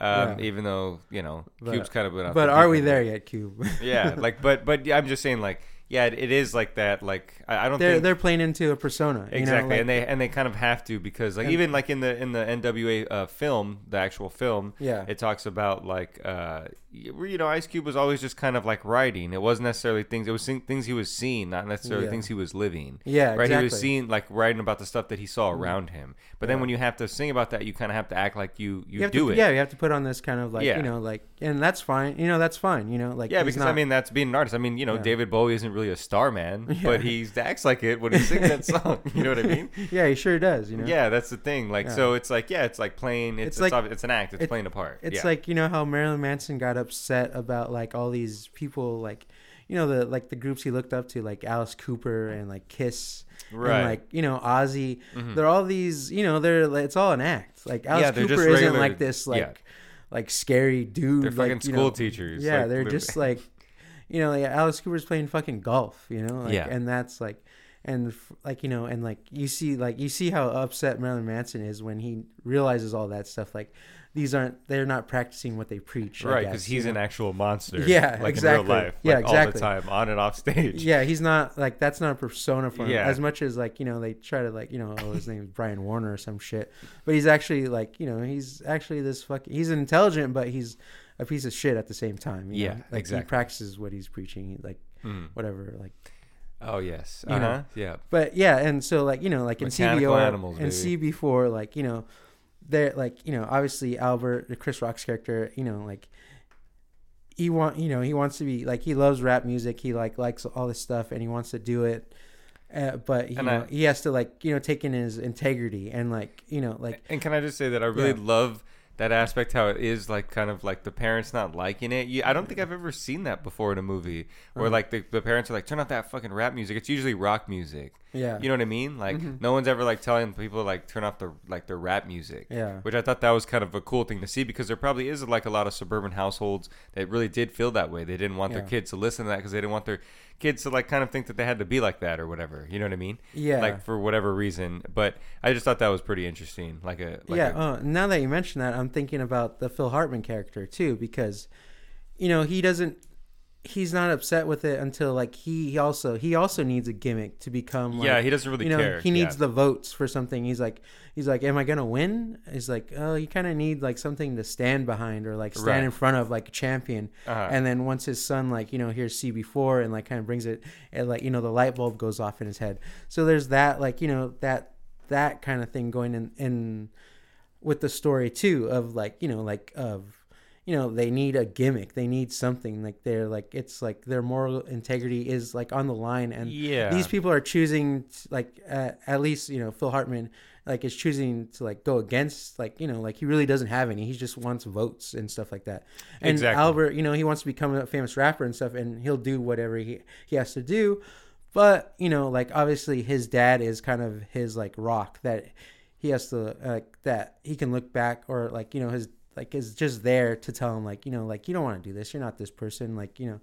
um, Yeah. even though you know But- Cube's kind of been. But are we there yet, Cube? Yeah, like, but but yeah, I'm just saying, like, yeah, it, it is like that. Like, I, I don't they're think they're playing into a persona. you know, exactly, like- and they and they kind of have to because like And- even like in the in the NWA uh, film, the actual film, yeah. it talks about like uh you know Ice Cube was always just kind of like writing. It wasn't necessarily things. It was things he was seeing, not necessarily Yeah. things he was living. yeah, Right, exactly. he was seeing like writing about the stuff that he saw around him. But then when you have to sing about that, you kind of have to act like you you, have do to, it. Yeah, you have to put on this kind of like Yeah. you know like, and that's fine. You know, that's fine. You know, like yeah, he's because I mean that's being an artist. I mean, you know, Yeah. David Bowie isn't really a star man, Yeah. but he acts like it when he sings that song. You know what I mean? yeah, he sure does. You know, Yeah, that's the thing. Like, Yeah. so it's like, yeah, it's like playing. It's It's it's, like- obvi- it's an act. It's it- playing a part. It's yeah. like you know how Marilyn Manson got upset about like all these people like you know the like the groups he looked up to like Alice Cooper and like Kiss right. and like you know Ozzy. Mhm. They're all these you know they're it's all an act. Like Alice Yeah, Cooper isn't regular- like this like like scary dude. They're like, fucking you school know, teachers. Yeah, like, they're literally. just like, you know, like Alice Cooper's playing fucking golf. You know, like, Yeah. and that's like, and f- like you know, and like you see, like you see how upset Marilyn Manson is when he realizes all that stuff. Like, these aren't they're not practicing what they preach. Right because he's an actual monster. Yeah, like exactly. in real life. Yeah, like, all the exactly. time, on and off stage. Yeah, he's not like that's not a persona for him. Yeah. As much as like you know they try to like you know oh his name is Brian Warner or some shit, but he's actually like you know he's actually this fucking he's intelligent, but he's a piece of shit at the same time. you Yeah, know? like exactly. He practices what he's preaching, he, like Mm. whatever, like. Oh yes. You Uh know. Yeah. But yeah, and so like you know like in CBO animals, and CB4 like you know they're like you know obviously Albert the Chris Rock's character you know like he want you know he wants to be like he loves rap music he like likes all this stuff and he wants to do it uh, but you And know I- he has to like you know take in his integrity and like you know like And can I just say that I really Yeah. love that aspect how it is like kind of like the parents not liking it. You, I don't think I've ever seen that before in a movie where Uh-huh. like the, the parents are like turn off that fucking rap music. It's usually rock music. Yeah You know what I mean? Like Mhm. no one's ever like telling people like turn off the like their rap music. yeah Which I thought that was kind of a cool thing to see because there probably is like a lot of suburban households that really did feel that way. They didn't want their kids to listen to that because they didn't want their kids to like kind of think that they had to be like that or whatever. You know what I mean? yeah Like for whatever reason. But I just thought that was pretty interesting. Like a like yeah. a- uh, now that you mention that, I'm thinking about the Phil Hartman character too, because you know he doesn't. He's not upset with it until like he, he also he also needs a gimmick to become. Like, yeah, he doesn't really you know care. he needs yeah. the votes for something. He's like he's like, am I gonna win? He's like, oh, you kind of need like something to stand behind or like stand Right. in front of like a champion. Uh-huh. And then once his son like you know hears CB4 and like kind of brings it, and like you know the light bulb goes off in his head. So there's that like you know that that kind of thing going in in with the story too of like you know like of you know they need a gimmick. They need something. Like they're like it's like their moral integrity is like on the line. And yeah. these people are choosing t- like uh, at least you know phil hartman like is choosing to like go against like you know like he really doesn't have any. He just wants votes and stuff like that. And Exactly. albert you know he wants to become a famous rapper and stuff and he'll do whatever he he has to do. But you know like obviously his dad is kind of his like rock that he has to like that he can look back or like you know his like is just there to tell him like you know like you don't want to do this you're not this person like you know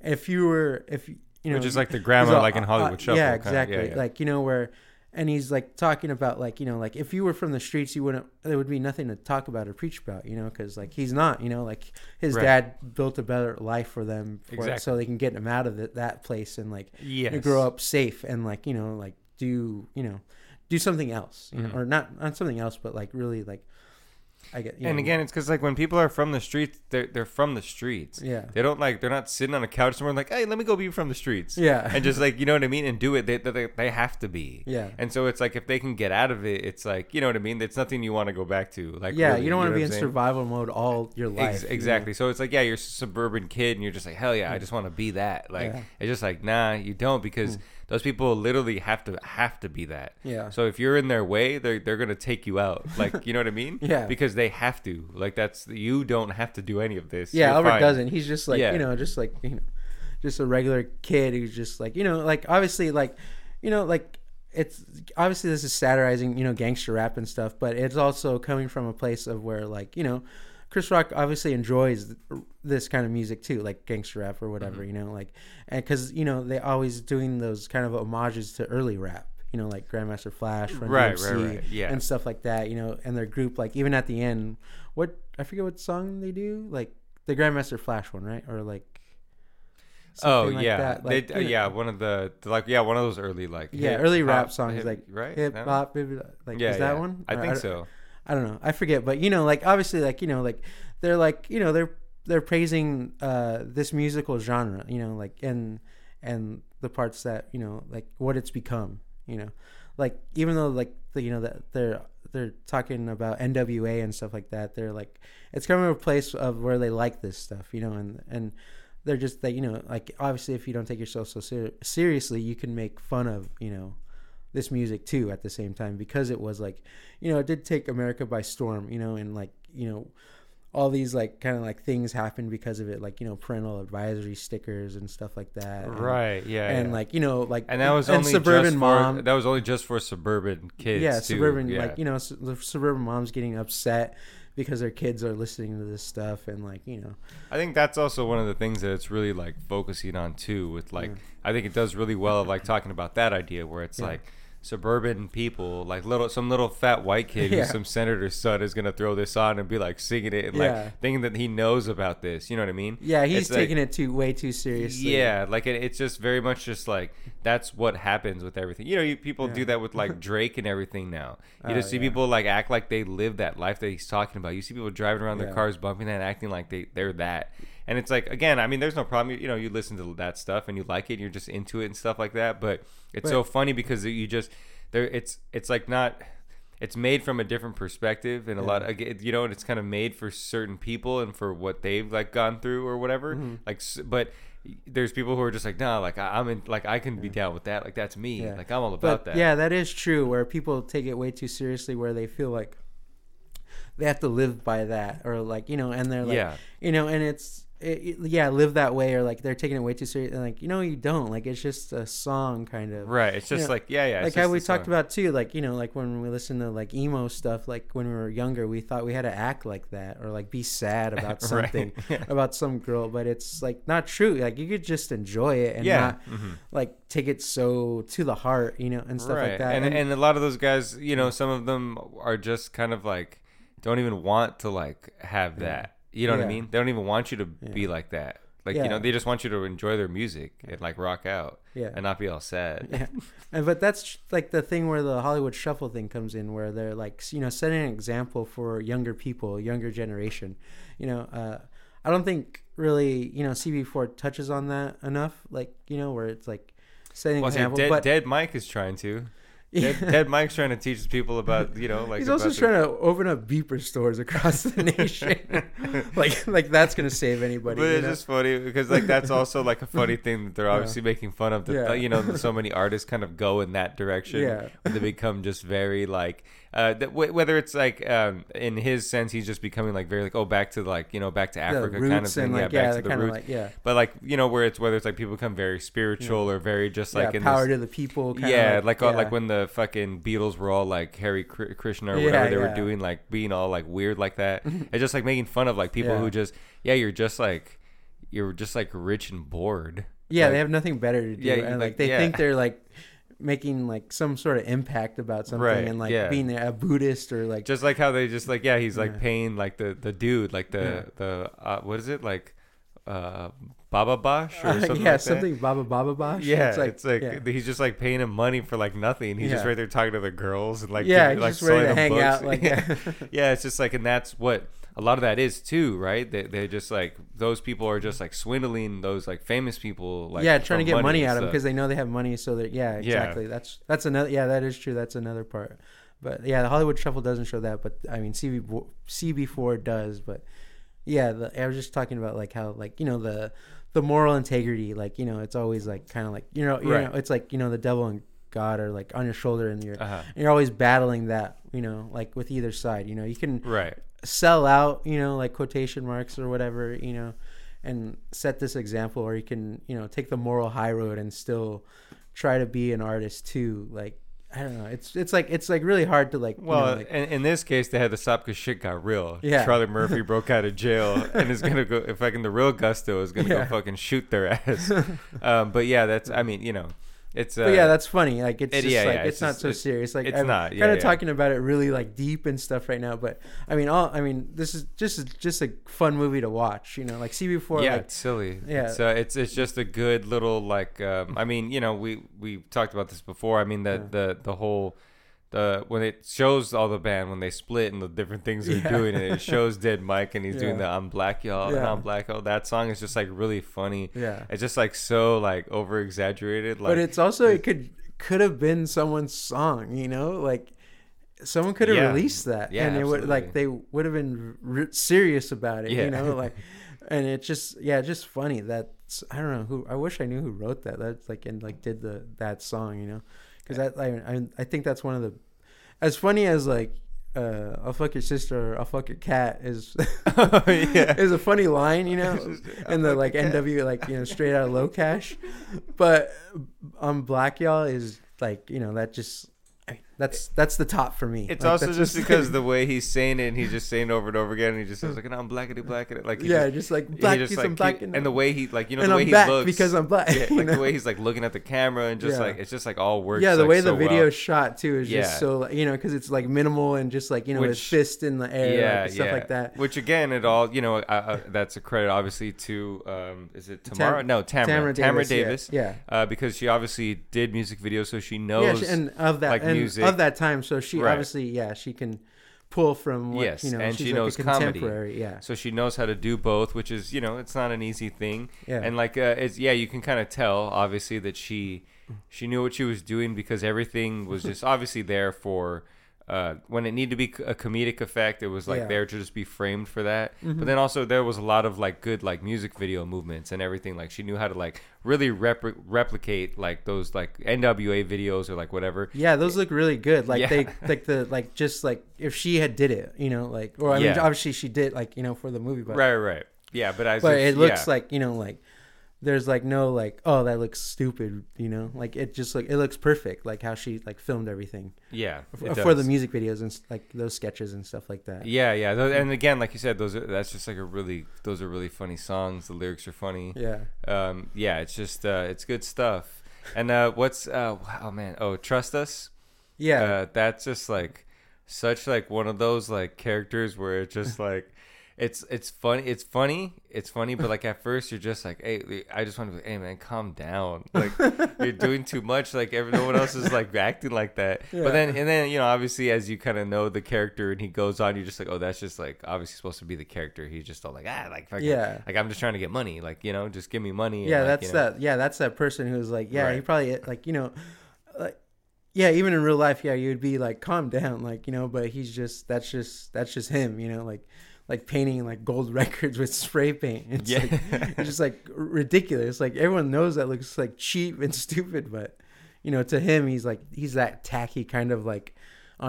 if you were if you know Which is like the grandma, all- like in uh, Hollywood uh, Shuffle. yeah exactly Yeah, yeah. like you know where and he's like talking about like you know like if you were from the streets you wouldn't there would be nothing to talk about or preach about you know because like he's not you know like his Right. dad built a better life for them for, Exactly. so they can get him out of it, that place and like yes. grow up safe and like you know like do you know do something else you Mhm. know or not not something else but like really like i get you And know, again, it's because like when people are from the streets, they're they're from the streets. yeah They don't like they're not sitting on a couch somewhere like, hey, let me go be from the streets. yeah And just like you know what I mean, and do it. They they, they have to be. yeah And so it's like if they can get out of it, it's like you know what I mean. It's nothing you want to go back to. Like yeah really, you don't want to know be in saying? survival mode all your life Ex- you know? exactly. So it's like yeah, you're a suburban kid, and you're just like hell yeah, I just want to be that. Like Yeah. it's just like nah, you don't because Mm. Those people literally have to have to be that. yeah So if you're in their way, they're they're gonna take you out. Like you know what I mean? Yeah. Because they have to. Like that's you don't have to do any of this. yeah You're albert fine. doesn't he's just like Yeah. you know just like you know just a regular kid who's just like you know like obviously like you know like it's obviously this is satirizing you know gangster rap and stuff but it's also coming from a place of where like you know chris rock obviously enjoys this kind of music too like gangster rap or whatever Mm-hmm. you know like and because you know they always doing those kind of homages to early rap you know like grandmaster flash Run Right, DMC, right, right. Yeah. and stuff like that you know and their group like even at the end what i forget what song they do like the grandmaster flash one right or like Oh like yeah, that. they, you know, yeah, one of the like yeah, one of those early like yeah hip early rap hop- songs hip- like right hip hop baby like yeah, is that yeah. one I Or think don't- so. I don't know. I forget, but you know, like obviously, like you know, like they're like you know they're they're praising uh this musical genre, you know, like and and the parts that you know like what it's become, you know, like even though like the, you know that they're they're talking about NWA and stuff like that, they're like it's coming to a place of where they like this stuff, you know, and and they're just that you know like obviously if you don't take yourself so ser- seriously, you can make fun of you know this music too at the same time because it was like you know it did take america by storm you know and like you know all these like kind of like things happened because of it, like you know parental advisory stickers and stuff like that. And- right. Yeah. And yeah. like you know like and that was and only suburban just mom. For, that was only just for suburban kids. yeah, too. suburban Yeah. like you know su- the suburban moms getting upset because their kids are listening to this stuff and like you know I think that's also one of the things that it's really like focusing on too. With like, I think it does really well of like talking about that idea where it's Yeah. like suburban people, like little some little fat white kid Yeah. who's some senator's son is gonna throw this on and be like singing it and Yeah. like thinking that he knows about this. You know what I mean? yeah he's It's like- taking it too way too seriously. Yeah, like it, it's just very much just like that's what happens with everything. You know, you, people do that with like Drake and everything now. You Oh, just see yeah. people like act like they live that life that he's talking about. You see people driving around their cars, bumping that, acting like they they're that. And it's like again, I mean, there's no problem. You, you know, you listen to that stuff and you like it, and you're just into it and stuff like that. But it's But- so funny because you just there. It's it's like not. It's made from a different perspective, and a lot, again, you know, and it's kind of made for certain people and for what they've like gone through or whatever. Mm-hmm. Like, but there's people who are just like, nah, like I, I'm in, like I can be down with that. Like that's me. Yeah. Like I'm all about but that. yeah, that is true. Where people take it way too seriously, where they feel like they have to live by that, or like you know, and they're like, Yeah. you know, and it's it, yeah, live that way, or like they're taking it way too serious, and like you know, you don't. Like it's just a song, kind of. Right. It's just know, like yeah, yeah. like how we talked song. about too, like you know, like when we listened to like emo stuff, like when we were younger, we thought we had to act like that or like be sad about something, about some girl, but it's like not true. Like you could just enjoy it and Yeah. not Mhm. like take it so to the heart, you know, and stuff right. like that. And, and a lot of those guys, you know, some of them are just kind of like don't even want to like have that. You know what I Yeah. mean? They don't even want you to be like that. Like you Yeah. know, they just want you to enjoy their music and like rock out Yeah. and not be all sad. yeah. And but that's like the thing where the Hollywood shuffle thing comes in, where they're like, you know, setting an example for younger people, younger generation. You know, uh, I don't think really, you know, CB4 touches on that enough. Like, you know, where it's like setting an Well, see, example. Dead, but Dead Mike is trying to. Yeah. Dead, Dead Mike's trying to teach people about you know like he's also trying to open up beeper stores across the nation. like, like that's gonna save anybody. But it's know? just funny because like that's also like a funny thing that they're obviously making fun of. That Yeah. you know so many artists kind of go in that direction. Yeah. they become just very like uh, that, wh- whether it's like um, in his sense he's just becoming like very like oh back to like you know back to Africa kind of thing. like yeah, yeah, back to the roots. like yeah, But like you know where it's whether it's like people become very spiritual or very just like yeah, in power this, to the people. Yeah, like, like uh, yeah. like when the fucking Beatles were all like Hare Krishna or Yeah, whatever they yeah. were doing, like being all like weird like that. it's just like making fun of like people Yeah. who just yeah, you're just like you're just like rich and bored. Yeah, Like, they have nothing better to do, Yeah, and like, like they yeah. think they're like making like some sort of impact about something, Right, and like yeah. being a Buddhist or like just like how they just like yeah, he's like Yeah. paying like the the dude like the Yeah. the uh, what is it like uh Baba Bosh or Uh, yeah, like that? something Baba Baba Bosh. Yeah, it's like, yeah. he's just like paying him money for like nothing. He's just right there talking to the girls and like yeah, he's like just ready to hang books. out. Like, yeah. yeah, yeah, it's just like, and that's what a lot of that is too, right? They they just like those people are just like swindling those like famous people, like yeah, trying to get money and out of them because they know they have money. So that yeah, exactly. That's that's another. Yeah, that is true. That's another part. But yeah, the Hollywood Shuffle doesn't show that. But I mean, CB CB4 does. But yeah, the, I was just talking about like how like you know the the moral integrity. Like you know, it's always like kind of like you know you Right. know it's like you know the devil and God are like on your shoulder and you're Uh-huh. and you're always battling that. You know, like with either side. You know, you can right. sell out, you know, like quotation marks or whatever, you know, and set this example, or you can, you know, take the moral high road and still try to be an artist too. Like, I don't know. It's it's like it's like really hard to like. you Well, know, like, in, in this case, they had to stop because shit got real. Yeah. Charlie Murphy broke out of jail and is gonna go. If fucking the real Gusto is gonna Yeah. go fucking shoot their ass. um, but yeah, that's. I mean, you know, it's. Uh, but yeah, that's funny. Like it's it- just yeah, like yeah, it's, it's not so it's- serious. Like it's I'm not, yeah, kind of talking about it really like deep and stuff right now. But I mean, all I mean, this is just just a fun movie to watch. You know, like CB4. yeah, like, it's silly. Yeah. it's, uh, it's it's just a good little like. Um, I mean, you know, we we talked about this before. I mean, the the the whole. The, when it shows all the band when they split and the different things they're Yeah. doing and it shows dead mike and he's doing Yeah. the i'm black y'all and Yeah. i'm black y'all that song is just like really funny yeah. it's just like so like over exaggerated like but it's also it could could have been someone's song you know like someone could have Yeah. released that Yeah, and it would like they would have been serious about it Yeah. you know like and it's just yeah just funny that's i don't know who i wish i knew who wrote that that's like and like did the that song you know because I, I i think that's one of the as funny as like uh, "I'll fuck your sister" or "I'll fuck your cat" is Oh, yeah. is a funny line, you know, and the like NW like you know straight out of Locash, but um Black Y'all is like you know that just that's that's the top for me. It's Like, also just because the way he's saying it, and he's just saying it over and over again, and he just says like, "And I'm blackity blackity," like he yeah, just, just like he black just, like, black, he- and, the way he like you know the way I'm he back looks because I'm black. yeah, like know? the way he's like looking at the camera and just Yeah. like it's just like all works. yeah, the way the video well. shot too is Yeah. just so you know because it's like minimal and just like you know his Which- fist in the air, yeah, like, stuff yeah. like that. Which again, it all you know, uh, uh, that's a credit obviously to um, is it Tamara? no, Tamara. Tamara, Davis. yeah. Uh, because she obviously did music videos, so she knows. and of that like, music. Of that time, so she Right. obviously yeah she can pull from what Yes, you know and she's she like knows a comedy. yeah so she knows how to do both, which is you know it's not an easy thing. yeah And like uh, it's yeah, you can kind of tell obviously that she she knew what she was doing because everything was just obviously there for uh, when it needed to be a comedic effect. It was like Yeah. there to just be framed for that. Mhm. But then also there was a lot of like good like music video movements and everything. Like she knew how to like really repri- replicate like those like NWA videos or like whatever. yeah those look really good like Yeah. they like the like just like if she had did it you know like or I mean Yeah. obviously she did like you know for the movie but Right, right. Yeah, but as but if- it looks like you know like there's like no like oh that looks stupid you know like it just like it looks perfect like how she like filmed everything yeah f- for the music videos and like those sketches and stuff like that Yeah, yeah, and again, like you said, those are that's just like a really those are really funny songs. The lyrics are funny. yeah Um, yeah, it's just uh, it's good stuff. And uh, what's uh, oh man, oh Trustus. yeah Uh, that's just like such like one of those like characters where it's just like it's it's funny it's funny it's funny but like at first you're just like hey i just want to be hey man calm down like you're doing too much like everyone else is like acting like that Yeah. but then and then you know obviously as you kind of know the character and he goes on you're just like oh that's just like obviously supposed to be the character he's just all like ah like fucking, Yeah. like i'm just trying to get money like you know just give me money and, yeah like, that's know. that yeah that's that person who's like yeah he probably like you know like yeah even in real life yeah you'd be like calm down like you know but he's just that's just that's just him you know like like painting like gold records with spray paint it's Yeah. like it's just like ridiculous like everyone knows that looks like cheap and stupid but you know to him he's like he's that tacky kind of like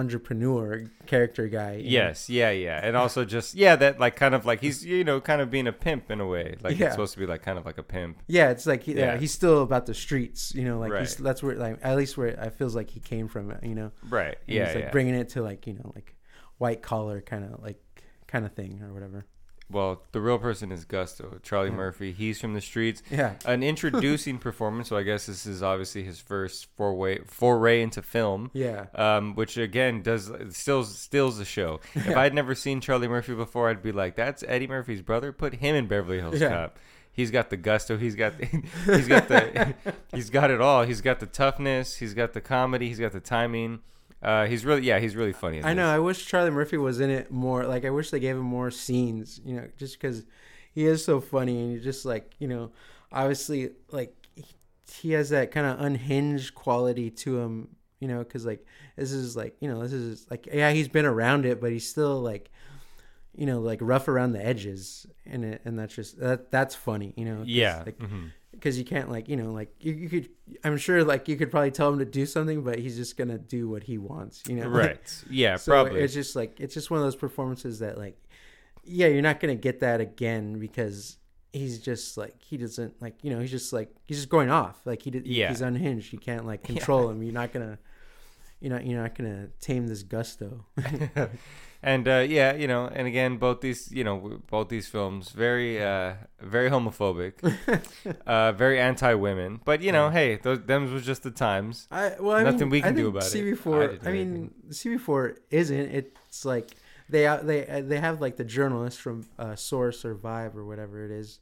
entrepreneur character guy you know? Yes, yeah, yeah, and also just yeah, that like kind of like he's you know kind of being a pimp in a way, like Yeah. it's supposed to be like kind of like a pimp. Yeah, it's like he, yeah. Yeah. he's still about the streets, you know. Like he's, Right. that's where, like, at least where it feels like he came from, you know. Right. And Yeah. he's like yeah. bringing it to like you know like white collar kind of like kind of thing or whatever. well, the real person is Gusto, Charlie Yeah. Murphy. He's from the streets. Yeah, An introducing performance. So I guess this is obviously his first foray foray into film. yeah, Um, which again does still steals the show. If I'd never seen Charlie Murphy before, I'd be like, "That's Eddie Murphy's brother. Put him in Beverly Hills Yeah. Cop. He's got the gusto. He's got the, he's got the he's got it all. He's got the toughness. He's got the comedy. He's got the timing. Uh, he's really yeah. He's really funny. I know. I wish Charlie Murphy was in it more. Like I wish they gave him more scenes, you know, just because he is so funny and you're just like you know, obviously like he- has that kind of unhinged quality to him, you know, because like this is like you know this is like yeah he's been around it, but he's still like you know like rough around the edges and it and that's just that that's funny you know, Yeah. like mhm. Because you can't like you know like you, you could i'm sure like you could probably tell him to do something but he's just gonna do what he wants you know Right. Yeah. so probably. it's just like it's just one of those performances that like yeah you're not gonna get that again because he's just like he doesn't like you know he's just like he's just going off like he did Yeah. he's unhinged you can't like Yeah. control him you're not gonna you're not you're not gonna tame this gusto and uh, yeah, you know, and again, both these, you know, both these films very, uh, very homophobic, uh, very anti-women. But you know, hey, those them was just the times. I well, I Nothing mean, we can I do about it. I CB4, didn't I, mean, CB4 isn't. It's like they uh, they uh, they have like the journalist from uh, Source or Vibe or whatever it is,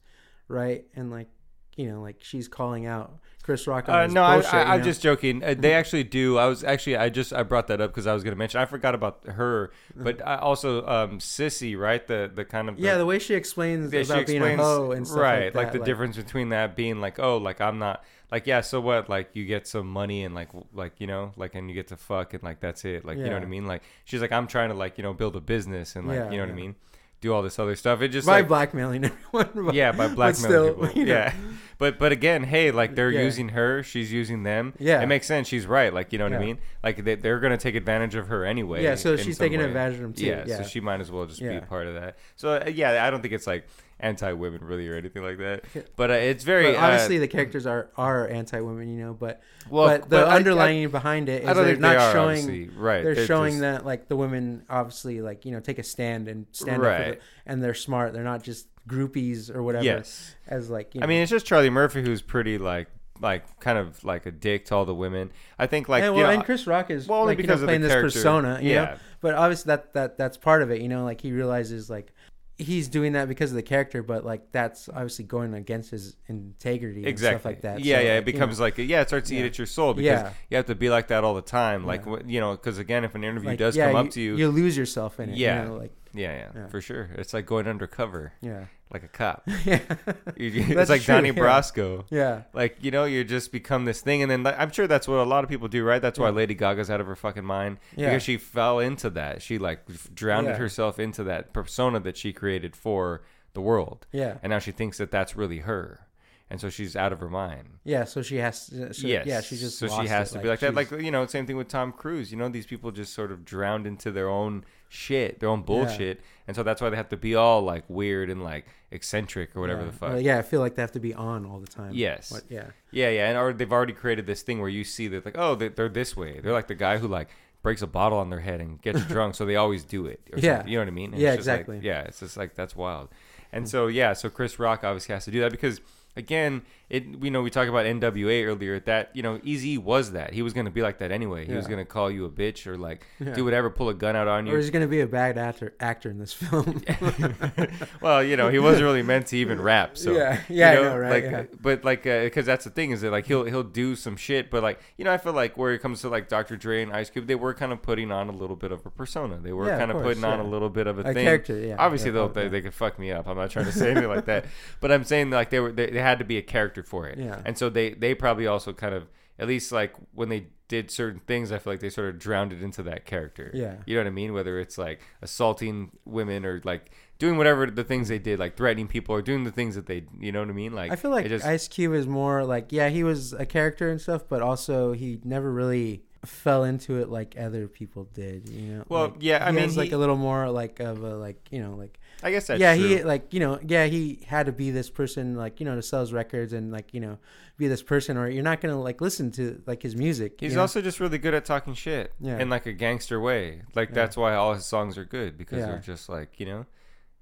right? And like you know, like she's calling out Chris Rock. On Uh, no, I, bullshit, I, know? just joking. Uh, they actually do. I was actually, I just, I brought that up because I was going to mention. I forgot about her, but I also, um, Sissy, right? The the kind of the, yeah, the way she explains Yeah, she about being a hoe and stuff right, like that. the difference between that being like, oh, like I'm not like, yeah, so what? Like you get some money and like, like you know, like and you get to fuck and like that's it. Like you know what I mean? Like she's like, I'm trying to like you know build a business and like Yeah, you know what I mean, do all this other stuff. It just by like blackmailing everyone. yeah, by blackmailing still, people. you know. Yeah, but but again, hey, like they're Yeah. using her, she's using them. Yeah. it makes sense. She's right. Like you know what I mean. Like they, they're gonna take advantage of her anyway. Yeah, so she's taking way. advantage of them too. Yeah, Yeah. so she might as well just be a part of that. So uh, yeah, I don't think it's like anti-women really or anything like that. But uh, it's very But obviously, uh, the characters are are anti-women, you know. But well, but the I- I- underlying behind it is they're not they are showing. obviously. right. They're, showing just- that like the women obviously like you know take a stand and stand up, for Right. the, and they're smart. They're not just groupies or whatever. Yes. As like you know. I mean, it's just Charlie Murphy who's pretty like like kind of like a dick to all the women. I think like yeah, you well, know, and Chris Rock is well, only like, you know, because of the playing this character. persona, you yeah. know. But obviously, that that that's part of it, you know. Like he realizes like he's doing that because of the character, but like that's obviously going against his integrity and exactly stuff like that. Yeah, So, yeah. like, It you becomes know, like yeah, it starts to eat at your soul because Yeah. you have to be like that all the time. Like Yeah. you know, because again, if an interview like, does yeah, come up to you, you lose yourself in it. Yeah. you know, like yeah, yeah, Yeah. for sure. It's like going undercover, yeah, like a cop. yeah, it's like true, Donnie yeah. Brasco. yeah. Like you know, you just become this thing, and then like, I'm sure that's what a lot of people do, right? That's why Lady Gaga's out of her fucking mind Yeah. because she fell into that. She like drowned Yeah. herself into that persona that she created for the world, Yeah, and now she thinks that that's really her, and so she's out of her mind. yeah. So she has. To, so, yes. Yeah, she just. so she has it, to be like that. Like you know, same thing with Tom Cruise. You know, these people just sort of drowned into their own shit, their own bullshit, and so that's why they have to be all like weird and like eccentric or whatever yeah. the fuck. Well, yeah, I feel like they have to be on all the time. Yes. What- yeah. Yeah, yeah, and or they've already created this thing where you see that like, oh, they're, they're this way. They're like the guy who like breaks a bottle on their head and gets drunk, so they always do it. Or Yeah. something. you know what I mean? And Yeah, just like- exactly. yeah, it's just like that's wild. And so yeah, so Chris Rock obviously has to do that because again, it you know we talked about NWA earlier. That you know Eazy was that he was gonna be like that anyway. He was gonna call you a bitch or like Yeah. do whatever, pull a gun out on you. is he gonna be a bad actor actor in this film? well, you know, he wasn't really meant to even rap. So Yeah. Yeah, you know, right, Like, yeah. but like, uh, because that's the thing is that like he'll he'll do some shit, but like you know, I feel like where it comes to like Dr. Dre and Ice Cube, they were kind of putting on a little bit of a persona. They were Yeah, kind of course, putting on a little bit of a, A thing. character, yeah. Obviously, Yeah, they'll, oh, they they could fuck me up. I'm not trying to say anything like that, but I'm saying like they were they, they had to be a character for it. Yeah. And so they they probably also kind of at least like when they did certain things, I feel like they sort of drowned it into that character. Yeah. You know what I mean? Whether it's like assaulting women or like doing whatever the things they did, like threatening people or doing the things that they, you know what I mean? Like I feel like just, Ice Cube is more like yeah, he was a character and stuff, but also he never really fell into it like other people did. You know. Well, Like, yeah, I he mean, has, like a little more like of a like you know like I guess that's yeah true. he like you know yeah he had to be this person like you know to sell his records and like you know be this person or you're not gonna like listen to like his music. He's you know? also just really good at talking shit Yeah. in like a gangster way. Like Yeah. that's why all his songs are good because Yeah. they're just like you know,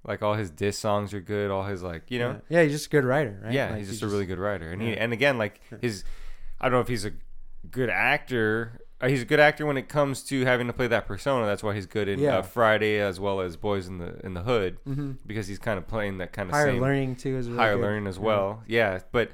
like all his diss songs are good. All his like you know, yeah, yeah he's just a good writer, right? yeah, Like, he's just a really good writer. And he and again like his, I don't know if he's a good actor. Uh, he's a good actor when it comes to having to play that persona. That's why he's good in Yeah. uh, Friday as well as Boys in the in the Hood hmm because he's kind of playing that kind of higher same learning too is really higher good. learning as Yeah. well. Yeah, but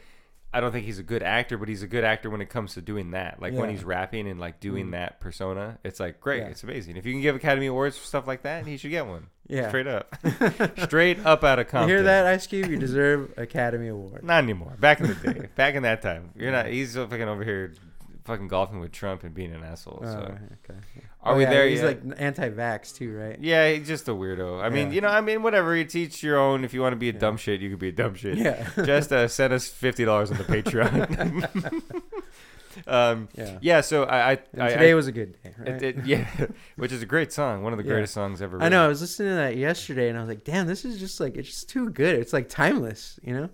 I don't think he's a good actor, but he's a good actor when it comes to doing that. Like when he's rapping and like doing Mhm. that persona, it's like great, Yeah. it's amazing. If you can give Academy Awards for stuff like that, he should get one. Yeah. Straight up, straight up out of You hear that, Ice Cube? You deserve Academy Award. Not anymore. Back in the day, back in that time, you're not. He's fucking over here, fucking golfing with Trump and being an asshole. Oh, So okay. are Oh, we yeah, there He's yet? like anti-vax too, right? yeah, he's just a weirdo. I mean, you know, I mean, whatever. It's each your own. If you want to be a Yeah. dumb shit, you can be a dumb shit. Yeah. just uh, send us fifty dollars on the Patreon. um, yeah. yeah, so I, I, I, today I was a good day, right? it, it- yeah, which is a great song, one of the Yeah. greatest songs ever. I know. I was listening to that yesterday, and I was like, "Damn, this is just like it's just too good. It's like timeless, you know?"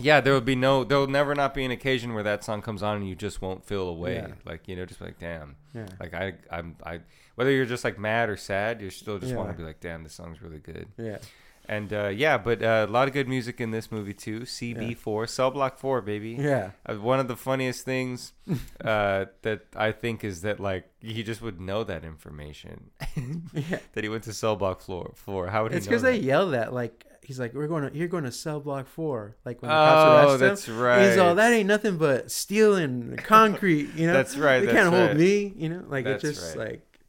Yeah, there will be no, there will never not be an occasion where that song comes on and you just won't feel away. Yeah. Like you know, just like damn. Yeah. Like I, I'm, I, whether you're just like mad or sad, you still just want to be like, damn, this song's really good. Yeah. And uh, yeah, but uh, a lot of good music in this movie too. CB4, Cell Block Four, baby. Yeah. Uh, one of the funniest things uh, that I think is that like he just would know that information Yeah. that he went to cell block four for. How would he? It's because they yell that like he's like, "We're going to you're going to cell block four. Like when the cops Oh, arrest him. that's right. He's all that ain't nothing but stealing concrete, you know. That's right, They that's can't hold me, you know. Like That's it's just right. like,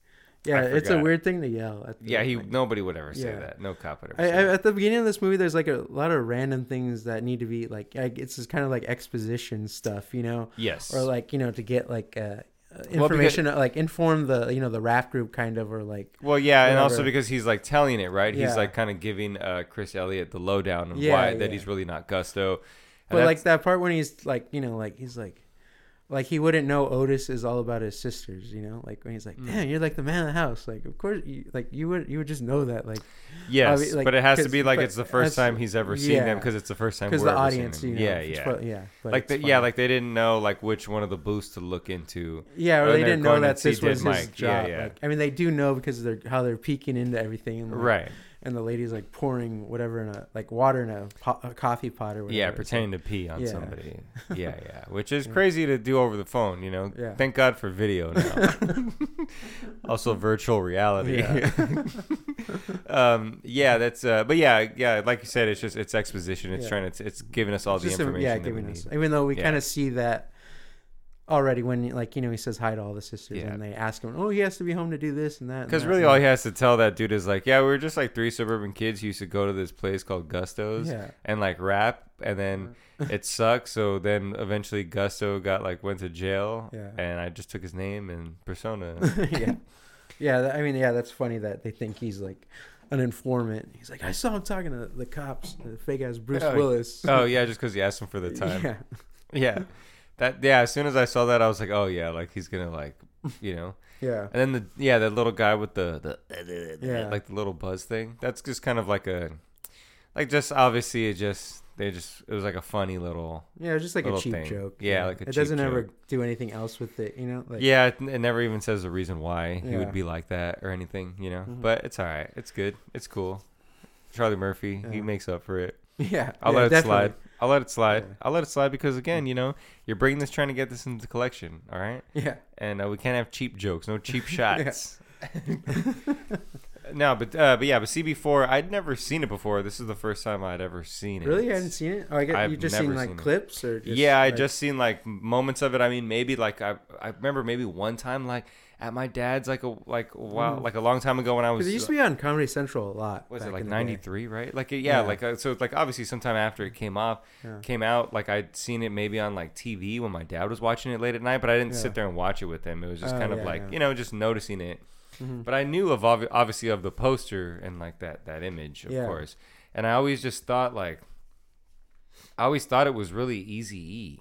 yeah, it's a weird thing to yell. At the, Yeah, he like- nobody would ever say Yeah. that. No cop would ever. I, say I, that. at the beginning of this movie, there's like a lot of random things that need to be like, like it's just kind of like exposition stuff, you know, Yes. or like you know to get like uh, because- information, uh, like inform the you know the rap group kind of, or like Well, yeah, and also because he's like telling it, right? He's Yeah. like kind of giving uh, Chris Elliott the lowdown of Yeah, why that he's really not Gusto. But like that part when he's like, you know, like he's like, like he wouldn't know Otis is all about his sisters, you know, like when he's like, Mm. "Man, you're like the man of the house." Like, of course, you, like you would, you would just know that, like, Yes, obvi- like, but it has to be like it's the first time he's ever seen them because it's the first time because we're the audience, them. you know, yeah, yeah. yeah, but like the, yeah, like they didn't know like which one of the booths to look into. yeah, or they didn't know that this was his Mike. Yeah, job. yeah. Like, I mean, they do know because they're how they're peeking into everything, and like, Right. And the lady's like pouring whatever in a like water in a, po- a coffee pot or whatever. Yeah, pretending to pee on Yeah. somebody. Yeah, yeah, which is crazy to do over the phone. You know, Yeah. thank God for video now. also, virtual reality. Yeah. um, yeah, that's. Uh, but yeah, yeah, like you said, it's just it's exposition. It's trying to. It's giving us all It's the just a- information yeah, giving us, even though we kind of see that already when like you know he says hi to all the sisters Yeah. and they ask him, oh, he has to be home to do this and that. and Because that," really, all he has to tell that dude is like, yeah, we were just like three suburban kids who used to go to this place called Gusto's yeah, and like rap, and then it sucked. So then eventually Gusto got like went to jail, Yeah. and I just took his name and persona. yeah, yeah. that- I mean, yeah, that's funny that they think he's like an informant. He's like, I saw him talking to the cops, the fake ass Bruce Oh, Willis. oh yeah, just because he asked him for the time. Yeah, Yeah. That yeah, as soon as I saw that I was like, "Oh yeah, like he's going to like, you know." yeah, And then the yeah, that little guy with the the Yeah. like the little buzz thing. That's just kind of like a like just obviously it just they just it was like a funny little yeah. It's just like a cheap thing. joke. Yeah, like a it doesn't ever do anything else with it. You know, like Yeah, it, it never even says the reason why he would be like that or anything, you know. Mhm. But it's all right. It's good. It's cool. Charlie Murphy, he makes up for it. yeah. I'll yeah, let it definitely. slide. I'll let it slide. Yeah. I'll let it slide because again, you know, you're bringing this trying to get this into the collection, all right? Yeah, And uh, we can't have cheap jokes, no cheap shots. no, but uh, but yeah, but CB4, I'd never seen it before. This is the first time I'd ever seen it. really, you hadn't seen it? Oh, I guess you just seen like seen clips or just, yeah, I like- just seen like moments of it. I mean, maybe like I I remember maybe one time like at my dad's like a like wow Mhm. like a long time ago when I was it used to be on Comedy Central a lot. was it like in the day. 93 right like yeah, Yeah. like uh, so like obviously sometime after it came off Yeah. came out like i'd seen it maybe on like tv when my dad was watching it late at night but i didn't Yeah. sit there and watch it with him it was just Oh, kind of yeah, like yeah. you know just noticing it Mhm. but i knew of obvi- obviously of the poster and like that that image of Yeah. course and i always just thought like i always thought it was really easy e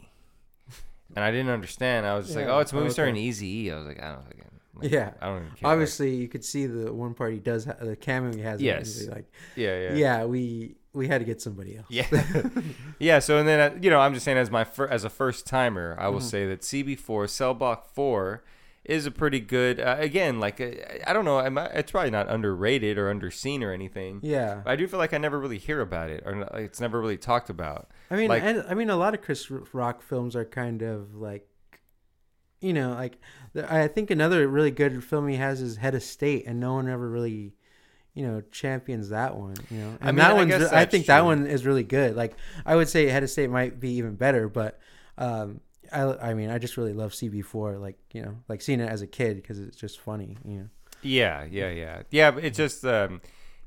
and i didn't understand i was just like oh it's a movie okay. starring easy e i was like i don't think like, Yeah. i don't care Obviously, you could see the one part he does ha- the cameo he has. Yes. Like, yeah yeah yeah. we we had to get somebody else. Yeah, yeah. So and then uh, you know, I'm just saying as my fir- as a first timer, I will Mhm. say that CB4 Cell Block Four is a pretty good. Uh, again, like uh, I don't know, I'm, it's probably not underrated or underseen or anything. Yeah. I do feel like I never really hear about it, or like, it's never really talked about. I mean, Like- and, I mean, a lot of Chris Rock films are kind of like, you know, like I think another really good film he has is Head of State, and no one ever really, you know, champions that one. You know, and I mean, that I one's I think that one is really good. Like I would say Head of State might be even better, but um, I I mean, I just really love CB4. Like you know, like seeing it as a kid because it's just funny. You know. Yeah, yeah, yeah, yeah. But it just, um,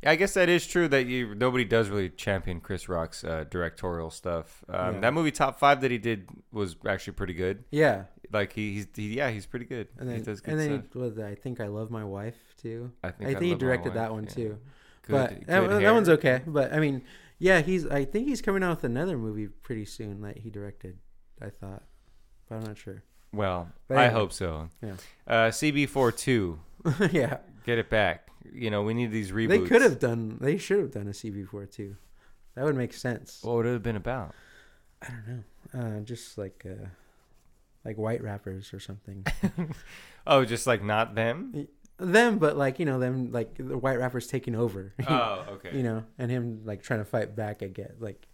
I guess that is true that you nobody does really champion Chris Rock's uh, directorial stuff. Um, Yeah. That movie Top Five that he did was actually pretty good. Yeah, Like he, he's, he, yeah, he's pretty good. and he then does good and then he, what, I think I love my wife too. I I think, think, he directed that one yeah. too. Good, but good that, that one's okay. But I mean, yeah, he's. I think he's coming out with another movie pretty soon that he directed. I thought, but I'm not sure. Well, I hope so. Yeah. Uh, CB42, yeah, get it back. You know, we need these reboots. they could have done. They should have done a CB4 too. That would make sense. What would it have been about? I don't know. Uh, just like uh, like white rappers or something. Oh, just like not them. them, but like you know them like the white rappers taking over. oh, okay. you know, and him like trying to fight back again, like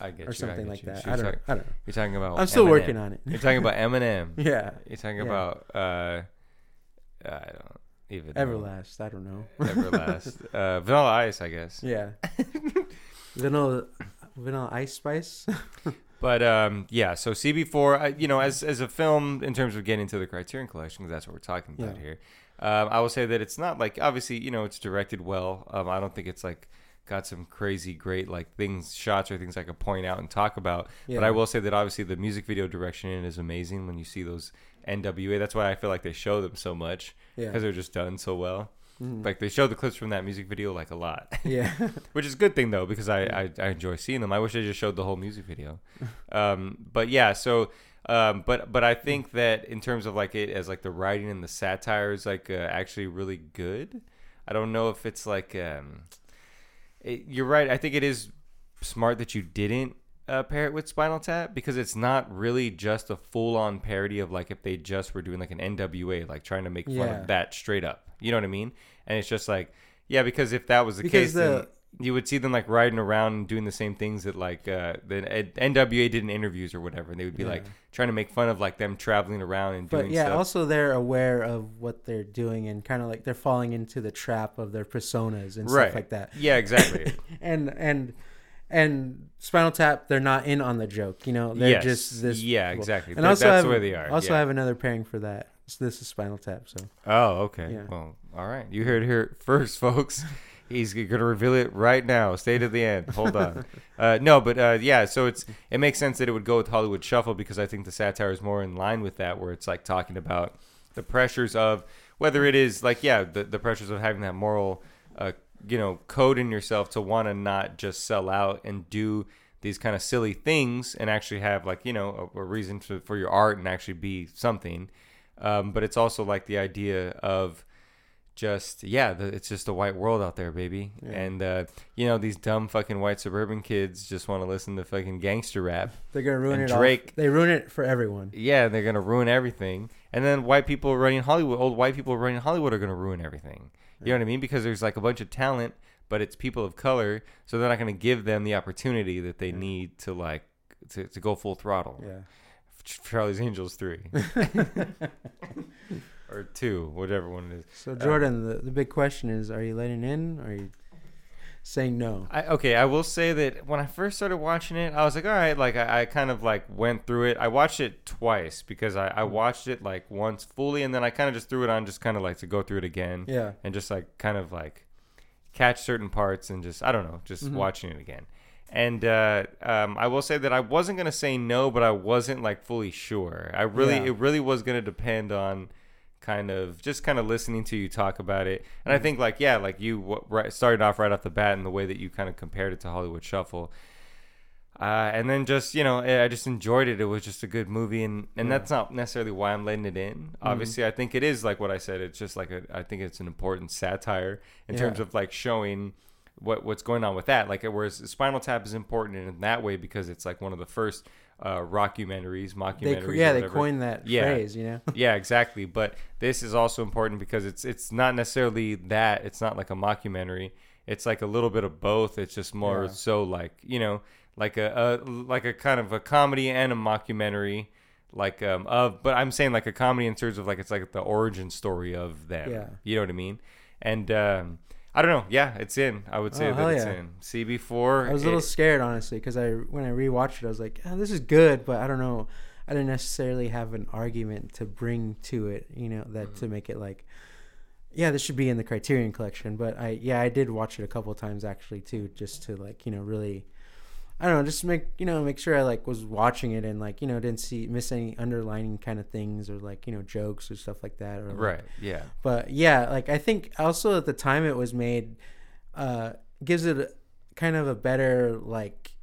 I get or you. something I like you. that. So I don't. know. talk- I don't know. you're talking about. I'm still Eminem. working on it. You're talking about Eminem. yeah, You're talking Yeah. about. Uh, I don't even. Everlast. I don't know. Everlast. uh, Vanilla Ice, I guess. Yeah. vanilla, vanilla ice spice. But um, yeah, so CB4, I, you know, as as a film in terms of getting to the Criterion Collection, 'cause that's what we're talking about Yeah. here. Um, I will say that it's not like obviously, you know, it's directed well. Um, I don't think it's like got some crazy great like things, shots or things I could point out and talk about. Yeah. But I will say that obviously the music video direction in is amazing when you see those NWA. That's why I feel like they show them so much Yeah. because they're just done so well. Mhm. Like they show the clips from that music video like a lot, yeah. which is a good thing though because I, I I enjoy seeing them. I wish they just showed the whole music video. Um, but yeah, so um, but but I think that in terms of like it as like the writing and the satire is like uh, actually really good. I don't know if it's like um, it, you're right. I think it is smart that you didn't uh, pair it with Spinal Tap because it's not really just a full on parody of like if they just were doing like an NWA, like trying to make fun Yeah. of that straight up. You know what I mean? And it's just like, yeah, because if that was the Because case, then you would see them like riding around and doing the same things that like uh, the NWA did in interviews or whatever. And they would be like trying to make fun of like them traveling around and But doing yeah, stuff. also they're aware of what they're doing and kind of like they're falling into the trap of their personas and right. stuff like that. Yeah, exactly. And and and Spinal Tap, they're not in on the joke. You know, they're yes. just this. yeah, exactly. And also, that's I have, the way they are. Also, yeah. Have another pairing for that. So this is Spinal Tap. So Oh, okay. Yeah. Well, all right. You heard it here first, folks. He's going to reveal it right now. Stay to the end. Hold on. uh, no, but uh, yeah. So it's it makes sense that it would go with Hollywood Shuffle because I think the satire is more in line with that, where it's like talking about the pressures of whether it is like yeah, the the pressures of having that moral, uh, you know, code in yourself to want to not just sell out and do these kind of silly things and actually have like you know a, a reason to, for your art and actually be something um, but it's also like the idea of just yeah the, it's just a white world out there baby Yeah. and uh, you know these dumb fucking white suburban kids just want to listen to fucking gangster rap they're gonna ruin And it. all- Drake- They ruin it for everyone. yeah they're gonna ruin everything and then white people running hollywood old white people running hollywood are gonna ruin everything you know what i mean? Because there's like a bunch of talent but it's people of color so they're not gonna give them the opportunity that they need to like to, to go full throttle. Yeah. Charlie's angels 3 or 2 whatever one it is. So uh, Jordan, the, the big question is: Are you letting in? Or are you saying no? I, okay, I will say that when I first started watching it, I was like, all right, like I, I kind of like went through it. I watched it twice because I, I watched it like once fully, and then I kind of just threw it on, just kind of like to go through it again, Yeah. and just like kind of like catch certain parts and just I don't know, just Mhm. watching it again. And uh, um, I will say that I wasn't gonna say no, but I wasn't like fully sure. I really, Yeah. it really was gonna depend on kind of just kind of listening to you talk about it. And I mm-hmm. think like yeah, like you w- right, started off right off the bat in the way that you kind of compared it to Hollywood Shuffle. Uh, and then just you know, eh, I just enjoyed it. It was just a good movie, and and Yeah. that's not necessarily why I'm letting it in. Mm-hmm. Obviously, I think it is like what I said. It's just like a, I think it's an important satire in Yeah. terms of like showing what what's going on with that. Like whereas Spinal Tap is important in that way because it's like one of the first uh, rockumentaries, They, mockumentaries. yeah, they coined that Yeah. phrase. You know. yeah, exactly. But this is also important because it's it's not necessarily that. It's not like a mockumentary. It's like a little bit of both. It's just more Yeah. so like you know, like a, a like a kind of a comedy and a mockumentary, like um of. But I'm saying like a comedy in terms of like it's like the origin story of them. Yeah. You know what I mean? And um, I don't know. Yeah, it's in. I would say Oh, that it's yeah. in. CB4. I was a little it- scared honestly because I when I rewatched it, I was like, oh, "This is good," but I don't know. I didn't necessarily have an argument to bring to it, you know, that Mm-hmm. to make it like, yeah, this should be in the Criterion Collection. But I, yeah, I did watch it a couple times actually too, just to like, you know, really, I don't know, just make you know, make sure I like was watching it and like, you know, didn't see miss any underlining kind of things or like, you know, jokes or stuff like that. Or like, right. Yeah. but yeah, like I think also at the time it was made, uh, gives it a, kind of a better like,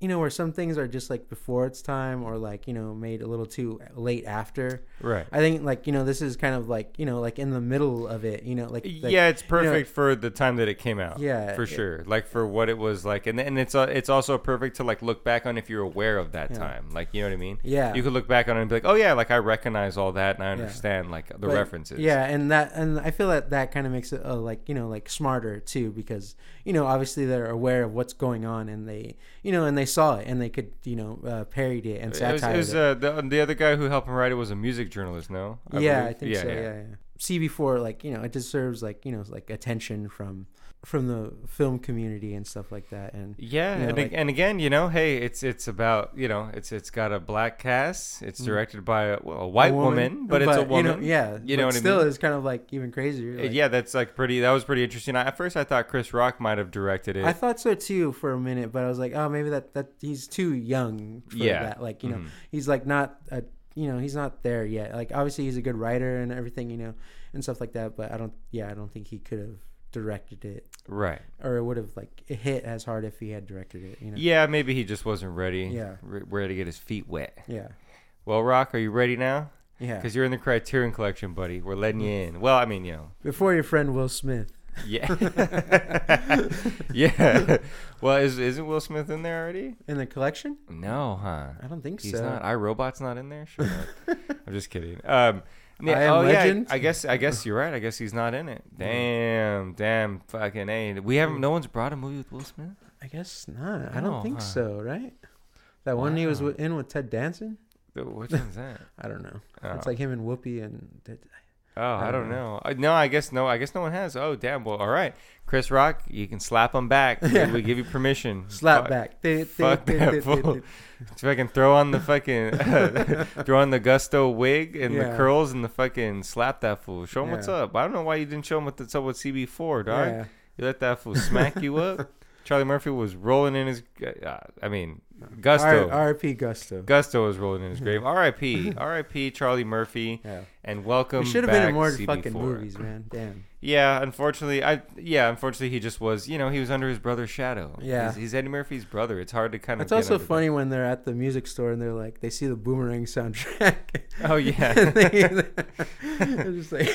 you know, where some things are just like before its time or like you know made a little too late after. Right. I think like you know this is kind of like you know like in the middle of it. You know like, like yeah, it's perfect for the time that it came out. Yeah, for yeah. sure. Like for what it was like, and and it's uh, it's also perfect to like look back on if you're aware of that Yeah. time. Like you know what I mean? yeah. You could look back on it and be like, oh yeah, like I recognize all that and I Yeah. understand like the But, references. Yeah, and that and I feel that that kind of makes it uh, like you know like smarter too because you know obviously they're aware of what's going on and they you know and they saw it and they could you know uh, parody it and It was, it was uh, the the other guy who helped him write it was a music journalist. No. yeah, believe? I think so. Yeah, yeah. CB4, like you know, it deserves like you know like attention from from the film community and stuff like that. And Yeah, You know, and, like- and again, you know, hey, it's it's about you know, it's it's got a black cast. It's Mm. directed by a, well, a white woman, but, it's a woman. You know, yeah, You know what I still mean? is kind of like even crazier. Uh, like- yeah, that's like pretty. That was pretty interesting. I, at first, I thought Chris Rock might have directed it. I thought so too for a minute, but I was like, oh, maybe that that he's too young for Yeah. that. Like you know, Mhm. he's like not a you know he's not there yet. Like obviously he's a good writer and everything, you know, and stuff like that. But I don't. Yeah, I don't think he could have directed it, Right. or it would have like it hit as hard if he had directed it. You know. Yeah, maybe he just wasn't ready. Yeah. re- ready to get his feet wet. Yeah. Well, Rock, are you ready now? Yeah. Because you're in the Criterion Collection, buddy. We're letting you in. Well, I mean, you know, Before your friend Will Smith. yeah, yeah. Well, is isn't Will Smith in there already? In the collection? No, huh? I don't think He's so. not. I Robot's not in there. Sure. not. I'm just kidding. Um, yeah, I Am oh Legend? yeah. I guess. I guess you're right. I guess he's not in it. Damn. Damn. Fucking a. We haven't. No one's brought a movie with Will Smith. I guess not. I don't think huh? so, right? That one he was Wow. wi- in with Ted Danson? Which one's that? I don't know. Oh. It's like him and Whoopi and Ted- Oh, I, I don't don't know. Uh, No, I guess no. I guess no one has. Oh, damn. Well, all right, Chris Rock, you can slap him back. Yeah. We give you permission. slap Fuck- back. Fuck th- that fool. th- th- Fucking throw on the fucking throw on the gusto wig and the curls and the fucking slap that fool. Show him what's up. I don't know why you didn't show him what's up with CB4, dog. Yeah. You let that fool smack you up. Charlie Murphy was rolling in his. Uh, I mean, gusto. R- R.P. Gusto. Gusto was rolling in his grave. R.I.P. R.I.P. Charlie Murphy, Yeah. and welcome. Should have been in more CB4. fucking movies, man. Damn. Yeah, unfortunately, I yeah, unfortunately, he just was. You know, he was under his brother's shadow. Yeah. he's, he's Eddie Murphy's brother. It's hard to kind of. It's also funny when they're at the music store and they're like, they see the Boomerang soundtrack. Oh yeah, they- they're just like,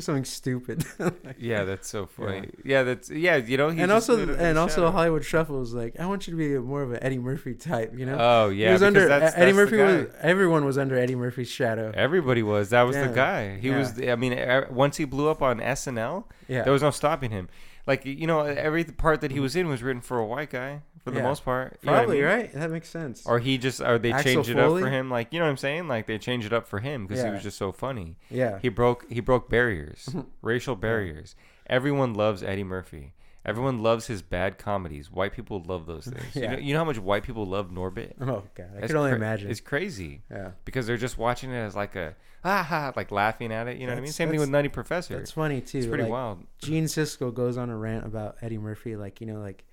just something stupid. yeah, that's so funny. Yeah, that's yeah. You know, and also, and also, shadow. Hollywood Shuffle is like, I want you to be more of an Eddie Murphy type, you know? Oh yeah, he was under that's, Eddie that's Murphy was. Everyone was under Eddie Murphy's shadow. Everybody was. That was the guy. He was. I mean, once he blew up on SNL, Yeah, there was no stopping him. Like you know, every part that he was in was written for a white guy for the Yeah. most part. You what I probably mean? right. That makes sense. Or he just, or they Axel changed it up for him. Like you know what I'm saying? Like they changed it up for him because he was just so funny. yeah, He broke he broke barriers, racial barriers. Everyone loves Eddie Murphy. Everyone loves his bad comedies. White people love those things. You, Yeah. know, you know how much white people love Norbit? oh god, I That's could only cra- imagine. It's crazy yeah, because they're just watching it as like a ah ha, like laughing at it. You know what I mean? Same thing with Nutty Professor. that's funny too. it's pretty like, wild. Gene Siskel goes on a rant about Eddie Murphy, like you know, like,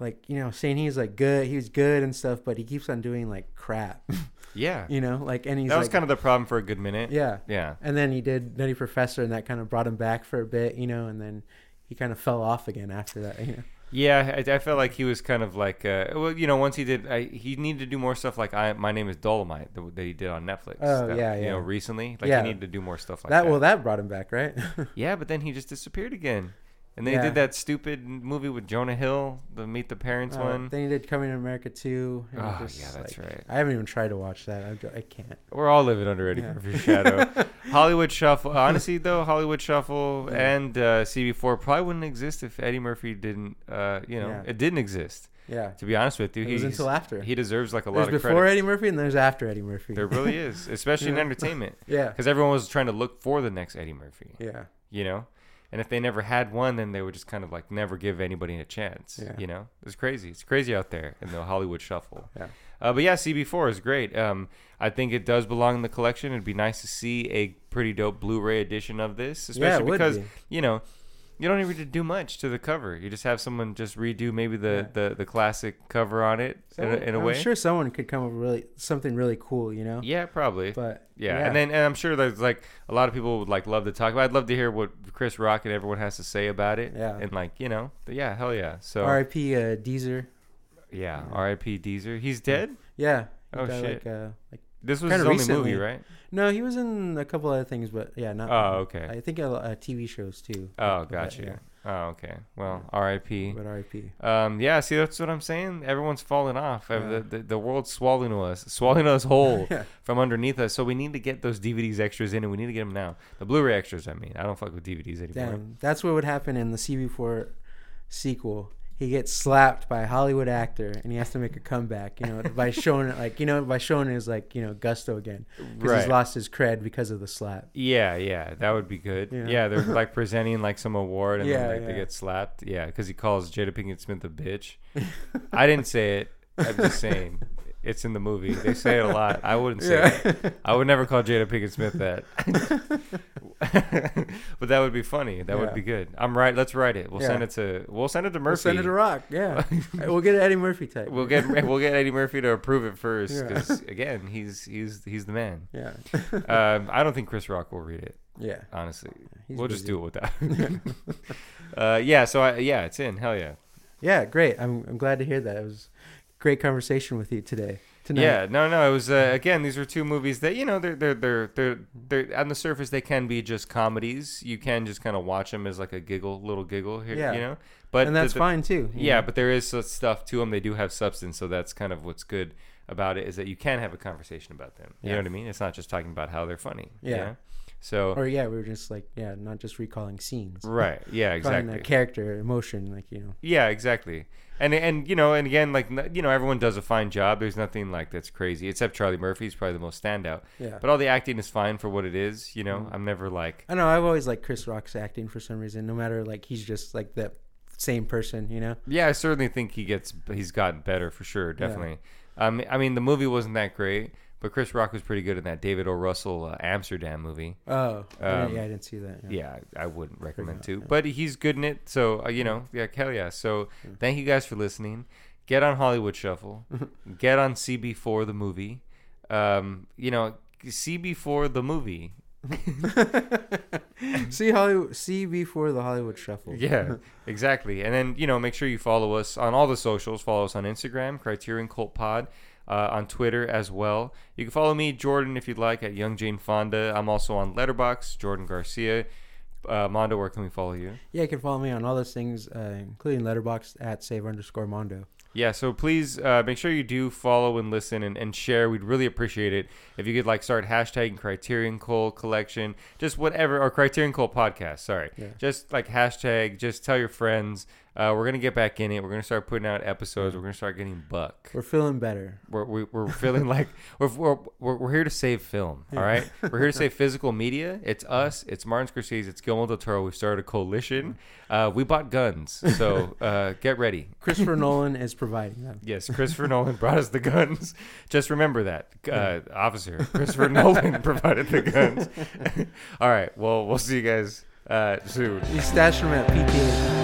like you know, saying he's like good, he was good and stuff, but he keeps on doing like crap, Yeah, you know, like and he's that was like, kind of the problem for a good minute. yeah, yeah. and then he did Nutty Professor, and that kind of brought him back for a bit, you know, and then he kind of fell off again after that, you know. Yeah, I, I felt like he was kind of like, uh, well, you know, once he did, I, he needed to do more stuff like I, my name is Dolemite that, that he did on Netflix. Oh, that, yeah, You know, recently, like Yeah. he needed to do more stuff like that that. well, that brought him back, right? yeah, but then he just disappeared again. And they Yeah. did that stupid movie with Jonah Hill, the Meet the Parents Uh, one. Then he did Coming to America too. and Oh, just, yeah, that's like, right. I haven't even tried to watch that. I, don't- I can't. We're all living under Eddie Yeah. Murphy's shadow. Hollywood Shuffle, honestly though, Hollywood Shuffle Yeah. and uh, CB4 probably wouldn't exist if Eddie Murphy didn't. Uh, you know, Yeah. it didn't exist. Yeah, To be honest with you, it was he's, until after. he deserves like a there's lot of. There's before credit. Eddie Murphy and there's after Eddie Murphy. There really is, especially in Yeah. entertainment, yeah, because everyone was trying to look for the next Eddie Murphy. yeah, You know, and if they never had one, then they would just kind of like never give anybody a chance. Yeah. You know, it's crazy. It's crazy out there in the Hollywood shuffle. Yeah. Uh, but yeah, CB4 is great. Um, I think it does belong in the collection. It'd be nice to see a pretty dope Blu-ray edition of this, especially would because be. you know you don't even need to do much to the cover. You just have someone just redo maybe the Yeah. the, the classic cover on it in a, in a I'm sure someone could come up with really something really cool, you know. Yeah, probably. But Yeah. and then and I'm sure there's like a lot of people would like love to talk about. I'd love to hear what Chris Rock and everyone has to say about it. Yeah. and like you know, yeah, hell yeah. So R.I.P. Uh, Deezer. yeah, Yeah. R.I.P. Deezer. He's dead. Yeah. Oh, shit. Like, uh, like This was his only recently. movie, right? no, he was in a couple other things, but yeah, not. Oh, okay. I think uh, uh, TV shows too. Oh, But, gotcha. yeah, Oh, okay. Well, R.I.P. But R.I.P. Um, yeah. See, that's what I'm saying. Everyone's falling off. Yeah. The, the the world's swallowing us, swallowing us whole yeah. from underneath us. So we need to get those DVDs extras in, and we need to get them now. The Blu-ray extras. I mean, I don't fuck with DVDs anymore. Damn, that's what would happen in the CB4 sequel. He gets slapped by a Hollywood actor, and he has to make a comeback. You know, by showing it like you know by showing his like you know gusto again because Right. he's lost his cred because of the slap. Yeah, yeah, that would be good. Yeah. Yeah, they're like presenting like some award and Yeah, then like, they get slapped. Yeah, because he calls Jada Pinkett Smith a bitch. I didn't say it. I'm just saying. It's in the movie. They say it a lot. I wouldn't say it. Yeah. I would never call Jada Pinkett Smith that. but that would be funny. That would be good. I'm right. Let's write it. We'll Yeah. send it to. We'll send it to Murphy. We'll send it to Rock. Yeah, we'll get Eddie Murphy type. We'll get we'll get Eddie Murphy to approve it first Yeah. because again he's he's he's the man. yeah. Um, I don't think Chris Rock will read it. Yeah. Honestly, He's we'll just do it with that. uh, yeah. So I, yeah, it's in. Hell yeah. Yeah, great. I'm I'm glad to hear that. It was great conversation with you today. Tonight. Yeah, no, no. It was uh, again. These are two movies that you know they're they're they're they're they're on the surface they can be just comedies. You can just kind of watch them as like a giggle, little giggle here, Yeah. you know. But and that's the- the- fine too. Yeah, know? but there is stuff to them. They do have substance, so that's kind of what's good about it is that you can have a conversation about them. You Yeah. know what I mean? It's not just talking about how they're funny. you Yeah. know? So Or yeah, we were just like yeah, not just recalling scenes. right. Yeah. Exactly. that character, emotion, like you know. Yeah, exactly. And and you know, and again, like you know, everyone does a fine job. There's nothing like that's crazy, except Charlie Murphy's probably the most standout. Yeah. But all the acting is fine for what it is. You know, Mm. I'm never like, I know. I've always liked Chris Rock's acting for some reason. No matter like he's just like that same person, you know. yeah, I certainly think he gets he's gotten better for sure, definitely. Um, I mean, the movie wasn't that great, but Chris Rock was pretty good in that David O. Russell uh, Amsterdam movie. Oh, Um, yeah, I didn't see that. Yeah, I I wouldn't recommend to, yeah. but he's good in it. So uh, you know, yeah, hell yeah. So thank you guys for listening. Get on Hollywood Shuffle. Get on CB4 the movie. Um, you know, CB4 the movie. see Hollywood. See before the Hollywood Shuffle. Yeah, exactly. And then you know, make sure you follow us on all the socials. Follow us on Instagram, Criterion Cult Pod, uh, on Twitter as well. You can follow me, Jordan, if you'd like, at Young Jane Fonda. I'm also on Letterboxd, Jordan Garcia. Uh, Mondo, where can we follow you? Yeah, you can follow me on all those things, uh, including Letterboxd at save underscore Mondo. Yeah, so please uh, make sure you do follow and listen and, and share. We'd really appreciate it if you could like start hashtagging Criterion Cult collection, just whatever, or Criterion Cult podcast. Sorry, Yeah. just like hashtag. Just tell your friends. Uh, we're gonna get back in it. We're gonna start putting out episodes. We're gonna start getting buck. We're feeling better. We're, we, we're feeling like we're, we're, we're, here to save film. All right, we're here to save physical media. It's us. It's Martin Scorsese. It's Guillermo del Toro. We've started a coalition. Uh, we bought guns, so uh, get ready. Christopher Nolan is providing them. Yes, Christopher Nolan brought us the guns. Just remember that, uh, officer. Christopher Nolan provided the guns. All right. Well, we'll see you guys uh, soon. We stashed them at PTA.